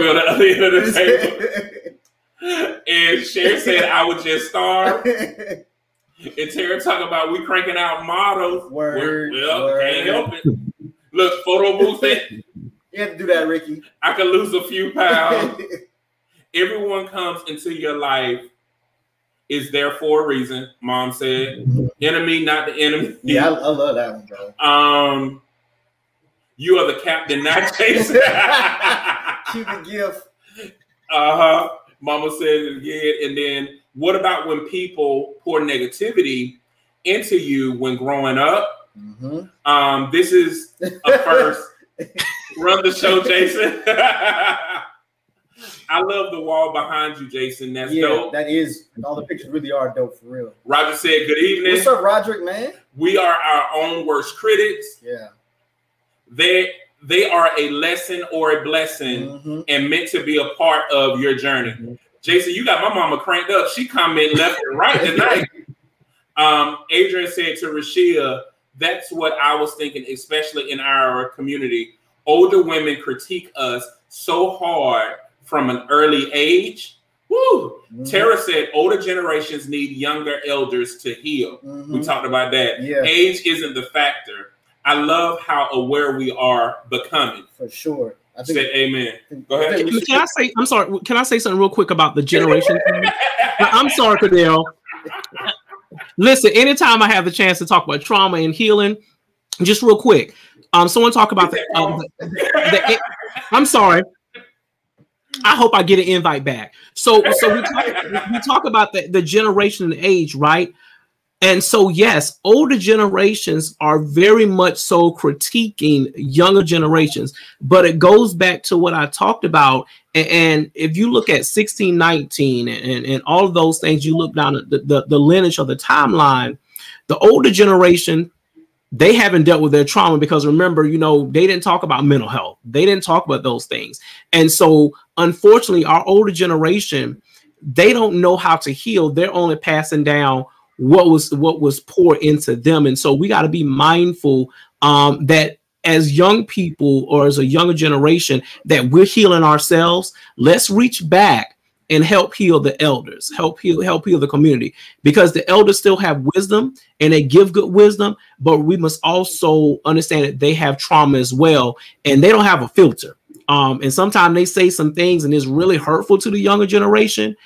be on the other end of the table. and Cher said, I would just starve. And Tara talking about we cranking out models. Word, well, word. can't help it. Look, photo booth it. You have to do that, Ricky. I could lose a few pounds. Everyone comes into your life is there for a reason. Mom said, mm-hmm. "Enemy, not the enemy." Yeah, I, I love that one, bro. Um, you are the captain, not Jason. Keep the gift. Uh huh. Mama said it again. And then, what about when people pour negativity into you when growing up? Mm-hmm. Um, this is a first. Run the show, Jason. I love the wall behind you, Jason. That's yeah, dope. That is all the pictures really are dope for real. Roger said, Good evening. What's up, Roderick, man? We are our own worst critics. Yeah. They they are a lesson or a blessing mm-hmm. and meant to be a part of your journey. Mm-hmm. Jason, you got my mama cranked up. She commented left and right tonight. um, Adrian said to Rashida, that's what I was thinking, especially in our community. Older women critique us so hard from an early age. Woo! Mm-hmm. Tara said older generations need younger elders to heal. Mm-hmm. We talked about that. Yeah. Age isn't the factor. I love how aware we are becoming. For sure. I think, say amen. Go ahead. Can, can I say? I'm sorry. Can I say something real quick about the generation? I'm sorry, Cordell. Listen, anytime I have the chance to talk about trauma and healing, just real quick. Um, someone talk about the, um, the, the, the I'm sorry. I hope I get an invite back. So, so we talk, we talk about the, the generation and age, right? And so, yes, older generations are very much so critiquing younger generations, but it goes back to what I talked about. And, if you look at 1619 and, and all of those things, you look down the, the, the lineage of the timeline, the older generation they haven't dealt with their trauma because remember, you know, they didn't talk about mental health. They didn't talk about those things. And so, unfortunately, our older generation, they don't know how to heal. They're only passing down what was what was poured into them. And so we got to be mindful um, that as young people or as a younger generation that we're healing ourselves. Let's reach back and help heal the elders, help heal, help heal the community, because the elders still have wisdom and they give good wisdom, but we must also understand that they have trauma as well, and they don't have a filter. Um, and sometimes they say some things and it's really hurtful to the younger generation,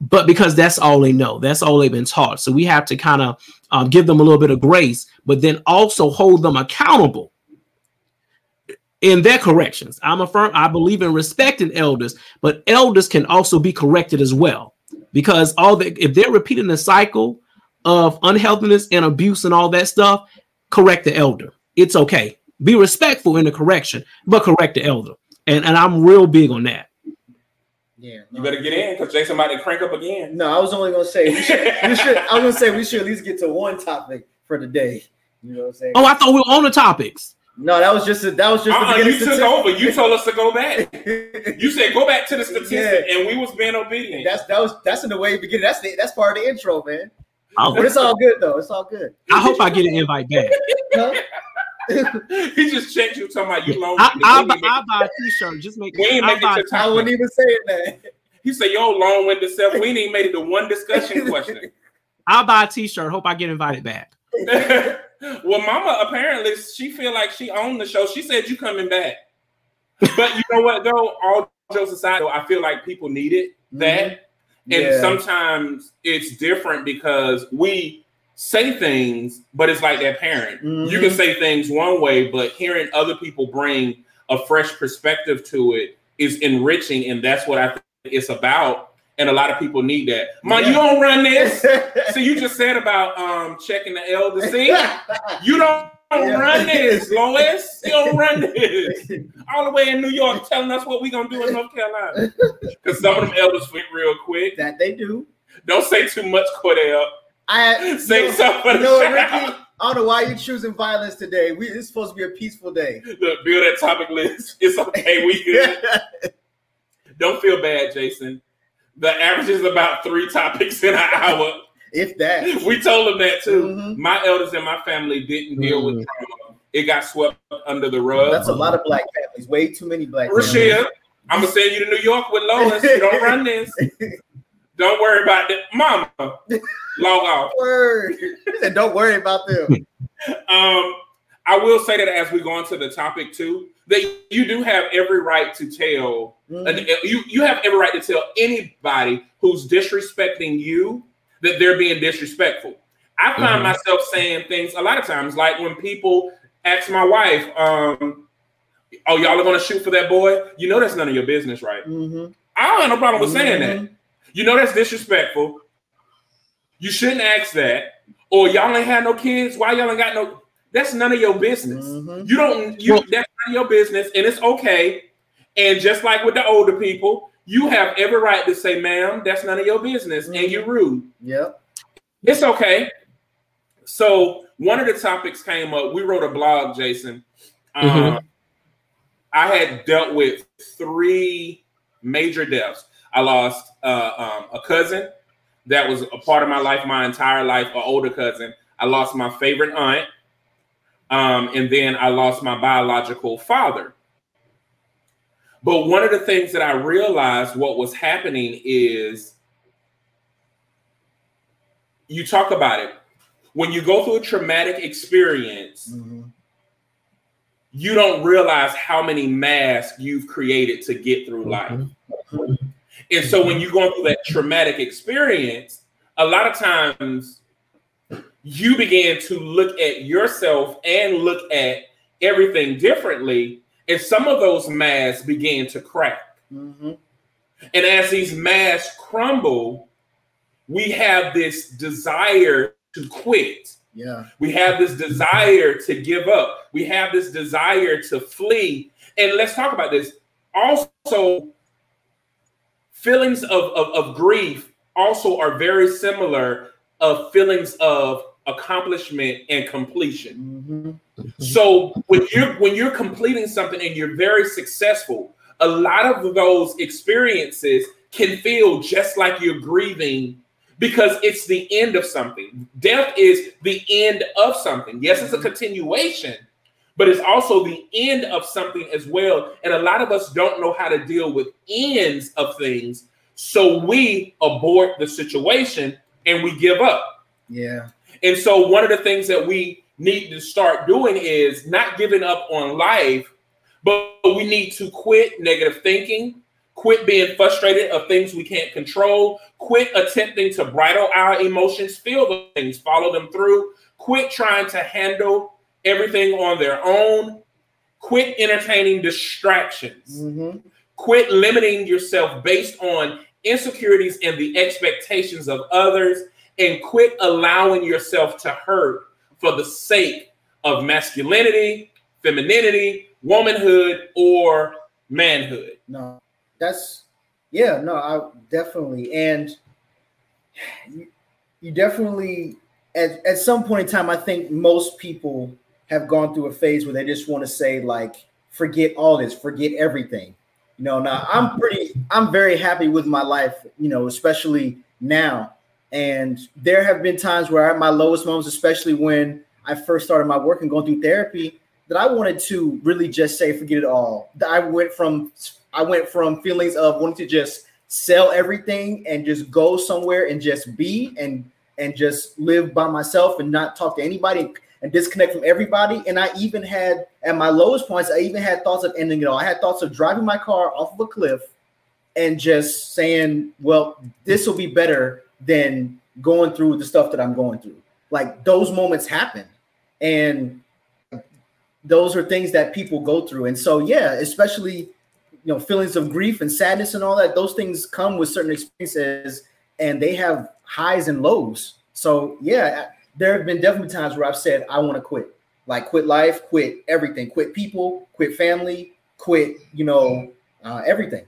but because that's all they know, that's all they've been taught. So we have to kind of um, give them a little bit of grace, but then also hold them accountable in their corrections. I'm a firm, I believe in respecting elders, but elders can also be corrected as well. Because all the if they're repeating the cycle of unhealthiness and abuse and all that stuff, correct the elder. It's okay. Be respectful in the correction, but correct the elder. And and I'm real big on that. Yeah, no. you better get in because Jason might crank up again. No, I was only gonna say we should, we should. I was gonna say we should at least get to one topic for the day. You know what I'm saying? Oh, I thought we were on the topics. No, that was just a, that was just. Uh-uh, you took over. You told us to go back. you said go back to the statistic, yeah. and we was being obedient. That's that was that's in the way beginning. That's the, that's part of the intro, man. Oh. But it's all good though. It's all good. I hope I get an invite back. he just checked you talking about you long. I, I'll, buy, I'll buy a t-shirt. Just make. We ain't make it to I wouldn't even say that. He said, "Yo, long-winded self. We ain't even made it to one discussion question." I'll buy a t-shirt. Hope I get invited back. Well, Mama apparently she feel like she owned the show. She said you coming back, but you know what though? All jokes aside, though, I feel like people need it that, mm-hmm. and yeah. sometimes it's different because we say things, but it's like that parent. Mm-hmm. You can say things one way, but hearing other people bring a fresh perspective to it is enriching, and that's what I think it's about and a lot of people need that. Man, yeah. you don't run this. so you just said about um checking the elder see? You don't yeah. run this, Lois. You don't run this. All the way in New York telling us what we're gonna do in North Carolina. Because some of them elders fit real quick. That they do. Don't say too much, Cordell. I say something. Know, Ricky, I don't know why you're choosing violence today. We it's supposed to be a peaceful day. Look, build that topic list. It's okay. We good. don't feel bad, Jason. The average is about three topics in an hour. If that. We told them that too. Mm-hmm. My elders in my family didn't deal mm-hmm. with trauma. It got swept under the rug. That's a lot of black families. Way too many black families. I'm gonna send you to New York with Lois. don't run this. Don't worry about it. Mama. Log off. Word. don't worry about them. um, I will say that as we go into the topic too, that you do have every right to tell mm-hmm. you you have every right to tell anybody who's disrespecting you that they're being disrespectful. I find mm-hmm. myself saying things a lot of times, like when people ask my wife, um, "Oh, y'all are going to shoot for that boy?" You know that's none of your business, right? Mm-hmm. I don't have no problem with saying that. Mm-hmm. You know that's disrespectful. You shouldn't ask that. Or y'all ain't had no kids. Why y'all ain't got no? That's none of your business. Mm-hmm. You don't. You well, that's none of your business, and it's okay. And just like with the older people, you have every right to say, "Ma'am, that's none of your business," mm-hmm. and you're rude. Yep. It's okay. So one of the topics came up. We wrote a blog, Jason. Mm-hmm. Um, I had dealt with three major deaths. I lost uh, um, a cousin that was a part of my life my entire life, an older cousin. I lost my favorite aunt. Um, and then I lost my biological father. But one of the things that I realized what was happening is you talk about it. When you go through a traumatic experience, mm-hmm. you don't realize how many masks you've created to get through mm-hmm. life. Mm-hmm. And so when you're going through that traumatic experience, a lot of times you begin to look at yourself and look at everything differently. And some of those masks begin to crack. Mm-hmm. And as these masks crumble, we have this desire to quit. Yeah. We have this desire to give up. We have this desire to flee. And let's talk about this. Also, feelings of, of, of grief also are very similar of feelings of accomplishment and completion. Mhm. So when you're when you're completing something and you're very successful, a lot of those experiences can feel just like you're grieving because it's the end of something. Death is the end of something. Yes, it's a continuation, but it's also the end of something as well. And a lot of us don't know how to deal with ends of things. So we abort the situation and we give up. Yeah. And so one of the things that we need to start doing is not giving up on life, but we need to quit negative thinking, quit being frustrated of things we can't control, quit attempting to bridle our emotions, feel the things, follow them through, quit trying to handle everything on their own, quit entertaining distractions. Mhm. Quit limiting yourself based on insecurities and the expectations of others, and quit allowing yourself to hurt for the sake of masculinity, femininity, womanhood, or manhood. No, that's yeah. No, I definitely and you, you definitely at at some point in time, I think most people have gone through a phase where they just want to say like, forget all this, forget everything. You know, now I'm pretty, I'm very happy with my life. You know, especially now. And there have been times where at my lowest moments, especially when I first started my work and going through therapy, that I wanted to really just say forget it all. I went from I went from feelings of wanting to just sell everything and just go somewhere and just be and and just live by myself and not talk to anybody and disconnect from everybody. And I even had at my lowest points, I even had thoughts of ending it all. I had thoughts of driving my car off of a cliff and just saying, well, this will be better than going through the stuff that I'm going through. Like those moments happen. And those are things that people go through. And so, yeah, especially, you know, feelings of grief and sadness and all that, those things come with certain experiences and they have highs and lows. So, yeah, there have been definitely times where I've said, I want to quit, like quit life, quit everything, quit people, quit family, quit, you know, uh, everything.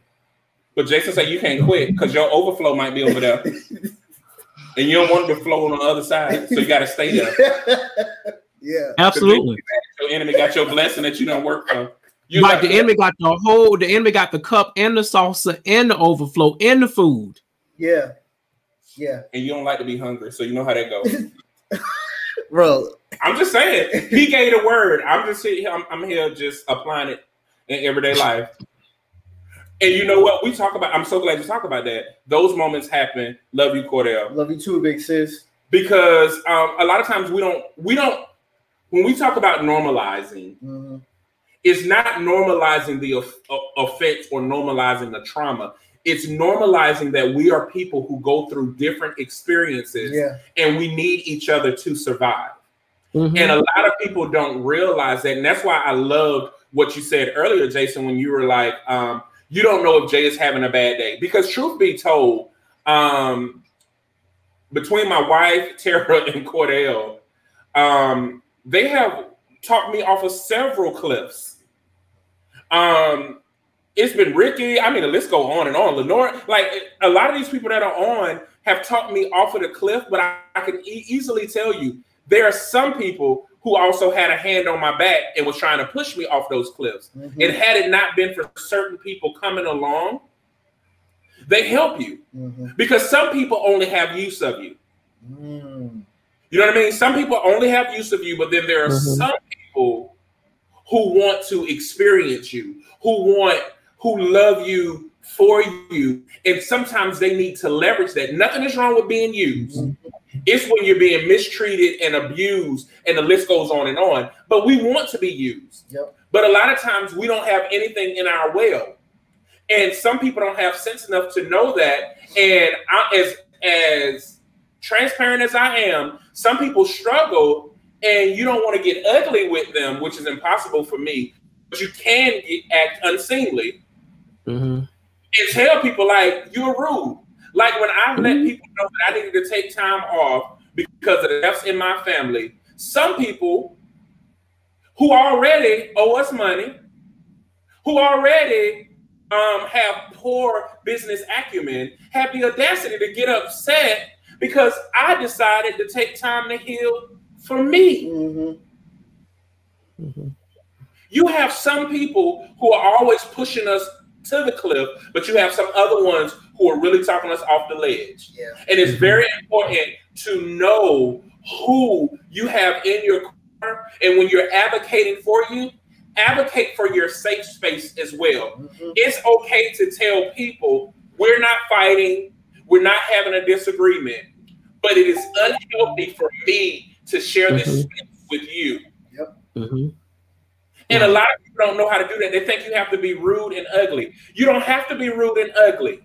But Jason said you can't quit because your overflow might be over there. and you don't want it to flow on the other side. So you got to stay there. yeah. Absolutely. Your enemy got your blessing that you don't work for. You Like the enemy got the whole, the enemy got the cup and the salsa and the overflow and the food. Yeah. Yeah. and you don't like to be hungry, so you know how that goes. Bro, I'm just saying, he gave the word. I'm just here, I'm, I'm here just applying it in everyday life. And you know what? We talk about, I'm so glad you talk about that. Those moments happen. Love you, Cordell. love you too, big sis. Because um, a lot of times we don't, we don't, when we talk about normalizing, Mhm. it's not normalizing the of- offense or normalizing the trauma. It's normalizing that we are people who go through different experiences Yeah. and we need each other to survive. Mhm. And a lot of people don't realize that. And that's why I loved what you said earlier, Jason, when you were like, um, you don't know if Jay is having a bad day. Because truth be told, um, between my wife, Tara, and Cordell, um, they have talked me off of several cliffs. Um, it's been Ricky. I mean, the list go on and on. Lenore, like a lot of these people that are on have talked me off of the cliff, but I, I can e- easily tell you there are some people who also had a hand on my back and was trying to push me off those cliffs. Mhm. And had it not been for certain people coming along, they help you Mhm. because some people only have use of you. Mm. You know what I mean? Some people only have use of you, but then there are Mhm. some people who want to experience you, who want, who love you for you. And sometimes they need to leverage that. Nothing is wrong with being used. It's when you're being mistreated and abused, and the list goes on and on. But we want to be used. Yep. But a lot of times we don't have anything in our well. And some people don't have sense enough to know that. And I, as as transparent as I am, some people struggle and you don't want to get ugly with them, which is impossible for me. But you can get, act unseemly Mhm. and tell people like you're rude. Like when I let people know that I needed to take time off because of the deaths in my family. Some people who already owe us money, who already um, have poor business acumen, have the audacity to get upset because I decided to take time to heal for me. Mm-hmm. Mhm. You have some people who are always pushing us to the cliff, but you have some other ones who are really talking us off the ledge. Yeah. And it's very important to know who you have in your corner. And when you're advocating for you, advocate for your safe space as well. Mhm. It's okay to tell people we're not fighting, we're not having a disagreement, but it is unhealthy for me to share this Mhm. space with you. Mhm. And a lot of people don't know how to do that. They think you have to be rude and ugly. You don't have to be rude and ugly.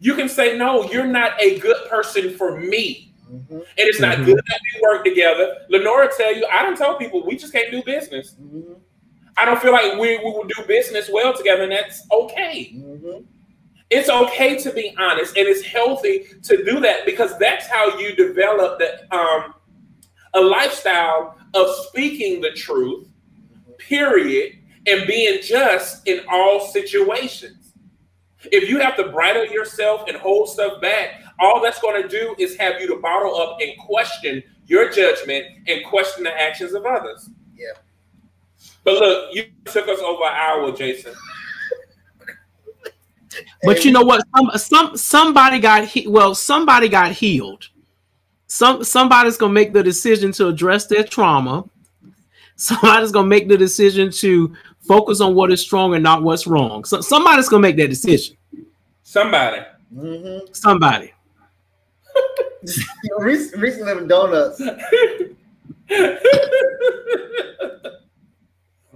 You can say, no, you're not a good person for me. Mhm. And it's not Mhm. good that we work together. Lenora tell you, I don't tell people we just can't do business. Mhm. I don't feel like we, we will do business well together, and that's okay. Mhm. It's okay to be honest, and it's healthy to do that because that's how you develop the um, a lifestyle of speaking the truth, period, and being just in all situations. If you have to bridle yourself and hold stuff back, all that's going to do is have you to bottle up and question your judgment and question the actions of others. Yeah. But look, you took us over an hour, Jason. But you know what? Some, some somebody got he- well. Somebody got healed. Some somebody's gonna make the decision to address their trauma. Somebody's gonna make the decision to focus on what is strong and not what's wrong. So somebody's gonna make that decision. Somebody. Mhm. Somebody. You know, Reese, Reese living donuts.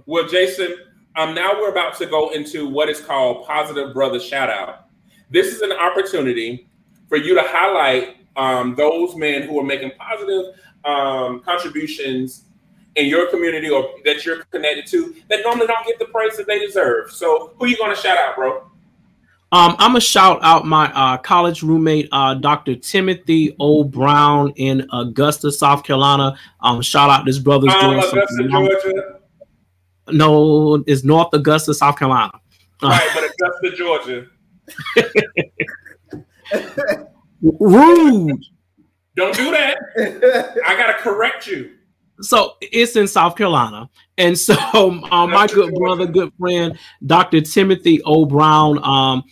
well, Jason, um, now we're about to go into what is called Positive Brother Shout Out. This is an opportunity for you to highlight um, those men who are making positive um, contributions in your community or that you're connected to that normally don't get the praise that they deserve. So, who you going to shout out, bro? Um, I'm gonna shout out my uh, college roommate, uh, Dr. Timothy O. Brown in Augusta, South Carolina. Um, shout out this brother's Um, doing Augusta. Georgia. No, it's North Augusta, South Carolina. Right, but Augusta, Georgia. Rude. Don't do that. I got to correct you. So it's in South Carolina, and so um, my good brother, good friend, Dr. Timothy O. Brown. Um,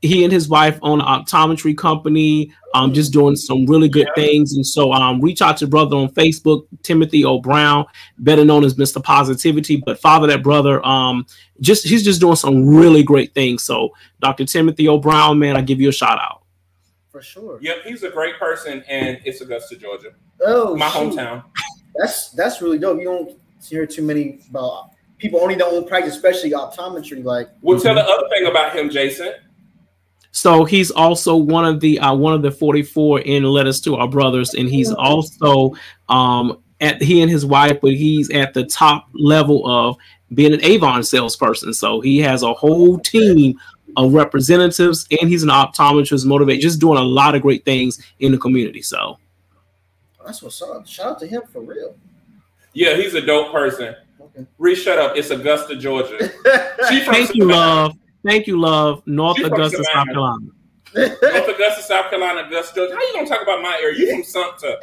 he and his wife own an optometry company, um, just doing some really good things. And so, um, reach out to brother on Facebook, Timothy O. Brown, better known as Mr. Positivity, but father that brother. Um, just he's just doing some really great things. So, Dr. Timothy O. Brown, man, I give you a shout out. For sure. Yep, he's a great person, and it's Augusta, Georgia, Oh, my shoot. hometown. That's that's really dope. You don't hear too many about people only their own practice, especially optometry. Like, Well, tell the other thing about him, Jason. So he's also one of the uh, one of the 44 in letters to our brothers, and he's also um, at he and his wife, but he's at the top level of being an Avon salesperson. So he has a whole team of representatives, and he's an optometrist, motivate, just doing a lot of great things in the community. So that's what's up. Shout out to him for real. Yeah, he's a dope person. Okay. Reese, shut up. It's Augusta, Georgia. She from thank you, love. Thank you, love. North She's from Augusta, South Carolina. North Augusta, South Carolina, Augusta, Georgia. How you gonna talk about my area? You from Sumter.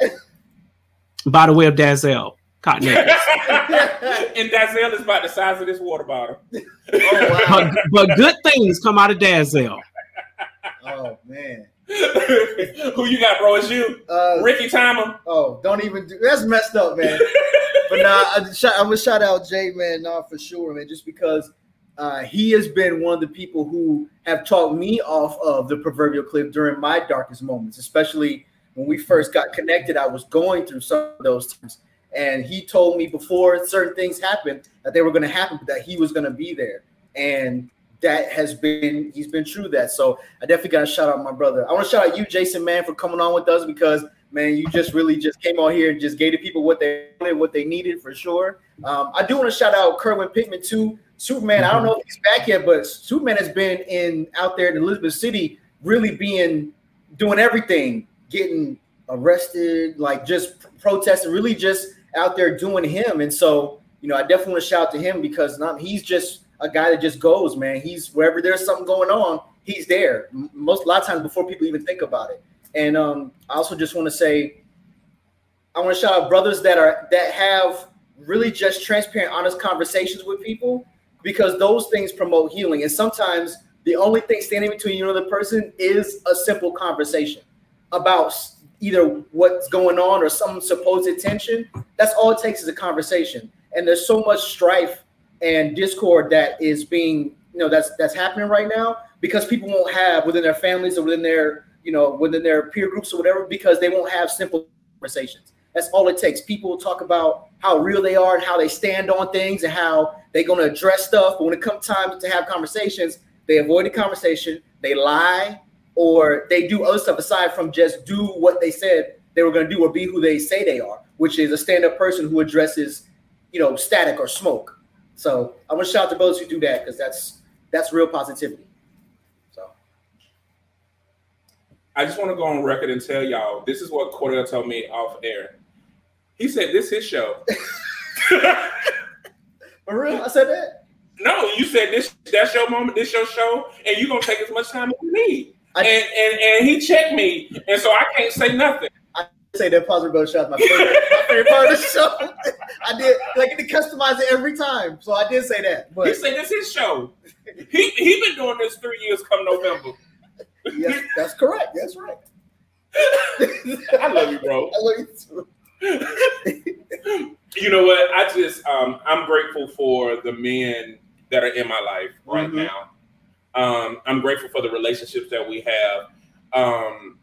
By the way of Dalzell, Cotton and Dalzell is about the size of this water bottle. oh wow. but, but good things come out of Dalzell. Oh man. Who you got, bro? It's you, Uh, Ricky Timer. oh, don't even do. That's messed up, man. but nah, I, I'm gonna shout out Jay, man, nah, for sure, man, just because uh, he has been one of the people who have talked me off of the proverbial cliff during my darkest moments, especially when we first got connected. I was going through some of those times, and he told me before certain things happened that they were going to happen, but that he was going to be there, and that has been he's been true that. So I definitely got to shout out my brother. I want to shout out you, Jason, man, for coming on with us because man, you just really just came on here and just gave the people what they wanted, what they needed for sure. Um, I do want to shout out Kerwin Pittman too. Superman, I don't know if he's back yet, but Superman has been in out there in Elizabeth City, really being doing everything, getting arrested, like just protesting, really just out there doing him. And so, you know, I definitely want to shout out to him because not, he's just a guy that just goes, man. He's wherever there's something going on, he's there. Most a lot of times before people even think about it. And um, I also just want to say, I want to shout out brothers that are that have really just transparent, honest conversations with people because those things promote healing. And sometimes the only thing standing between you and the person is a simple conversation about either what's going on or some supposed tension. That's all it takes is a conversation. And there's so much strife and discord that is being, you know, that's that's happening right now because people won't have within their families or within their, you know, within their peer groups or whatever, because they won't have simple conversations. That's all it takes. People talk about how real they are and how they stand on things and how they're going to address stuff. But when it comes time to have conversations, they avoid the conversation, they lie, or they do other stuff aside from just do what they said they were going to do or be who they say they are, which is a stand-up person who addresses, you know, static or smoke. So I want to shout out to those who do that because that's that's real positivity. So I just want to go on record and tell y'all this is what Cordell told me off air. He said this his show. For real? I said that? No, you said this that's your moment, this your show, and you're gonna take as much time as you need. I- and, and and he checked me, and so I can't say nothing. Say that positive brother shot my favorite, my favorite part of the show. I did like I get to customize it every time. So I did say that. He But said this his show. He he been doing this three years come November. yes, that's correct. That's right. I love you, bro. I love you too. You know what? I just um I'm grateful for the men that are in my life right Mhm. now. Um, I'm grateful for the relationships that we have. Um,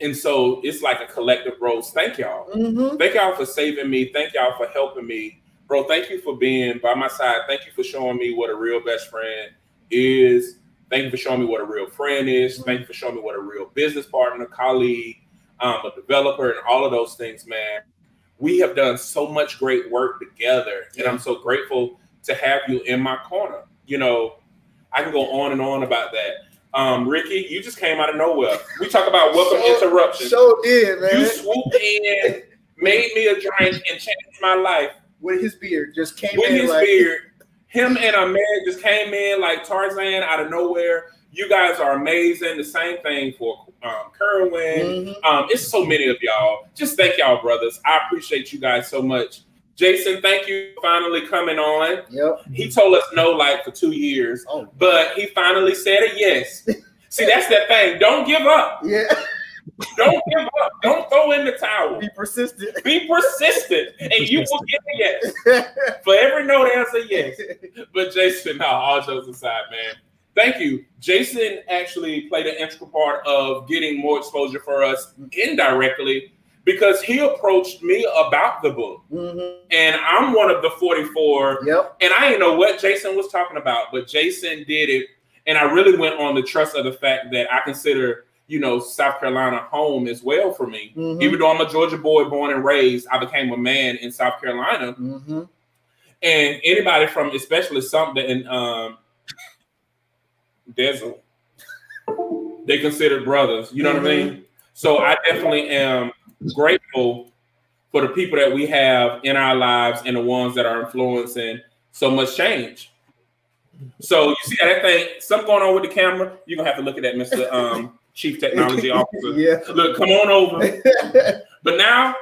and so it's like a collective rose. Thank y'all. Mhm. Thank y'all for saving me. Thank y'all for helping me. Bro, thank you for being by my side. Thank you for showing me what a real best friend is. Thank you for showing me what a real friend is. Thank you for showing me what a real business partner, colleague, um, a developer, and all of those things, man. We have done so much great work together, and I'm so grateful to have you in my corner. You know, I can go on and on about that. Um, Ricky, you just came out of nowhere. We talk about welcome So- interruption. So did man You swooped in, made me a drink, and changed my life with his beard just came with his like beard. Him and Ahmed just came in like Tarzan out of nowhere. You guys are amazing. The same thing for um, Kerwin. Mhm. Um, it's so many of y'all. Just thank y'all, brothers. I appreciate you guys so much. Jason, thank you for finally coming on. Yep. He told us no like for two years, Oh but he finally said a yes. See, that's that thing. Don't give up. yeah. Don't give up. Don't throw in the towel. Be persistent. Be persistent, and you will get a yes. For every no, there's a yes. But Jason, no, all jokes aside, man. Thank you. Jason actually played an integral part of getting more exposure for us indirectly because he approached me about the book. Mhm. And I'm one of the 44 Yep. and I didn't know what Jason was talking about, but Jason did it. And I really went on the trust of the fact that I consider, you know, South Carolina home as well for me. Mhm. Even though I'm a Georgia boy born and raised, I became a man in South Carolina. Mhm. And anybody from especially something in um Desert, they consider brothers. You know what I mean? So I definitely am grateful for the people that we have in our lives and the ones that are influencing so much change. So you see that thing, something going on with the camera. You're gonna have to look at that, Mr. Um, Chief Technology Officer. yeah. Look, come on over. But now,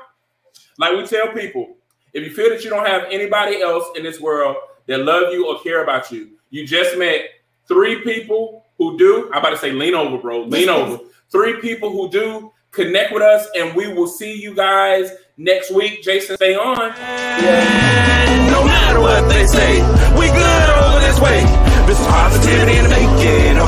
like we tell people, if you feel that you don't have anybody else in this world that love you or care about you, you just met three people who do. I'm about to say, lean over, bro. Lean over. Three people who do connect with us, and we will see you guys next week. Jason, stay on. No matter what they say, we good over this way. This positivity making.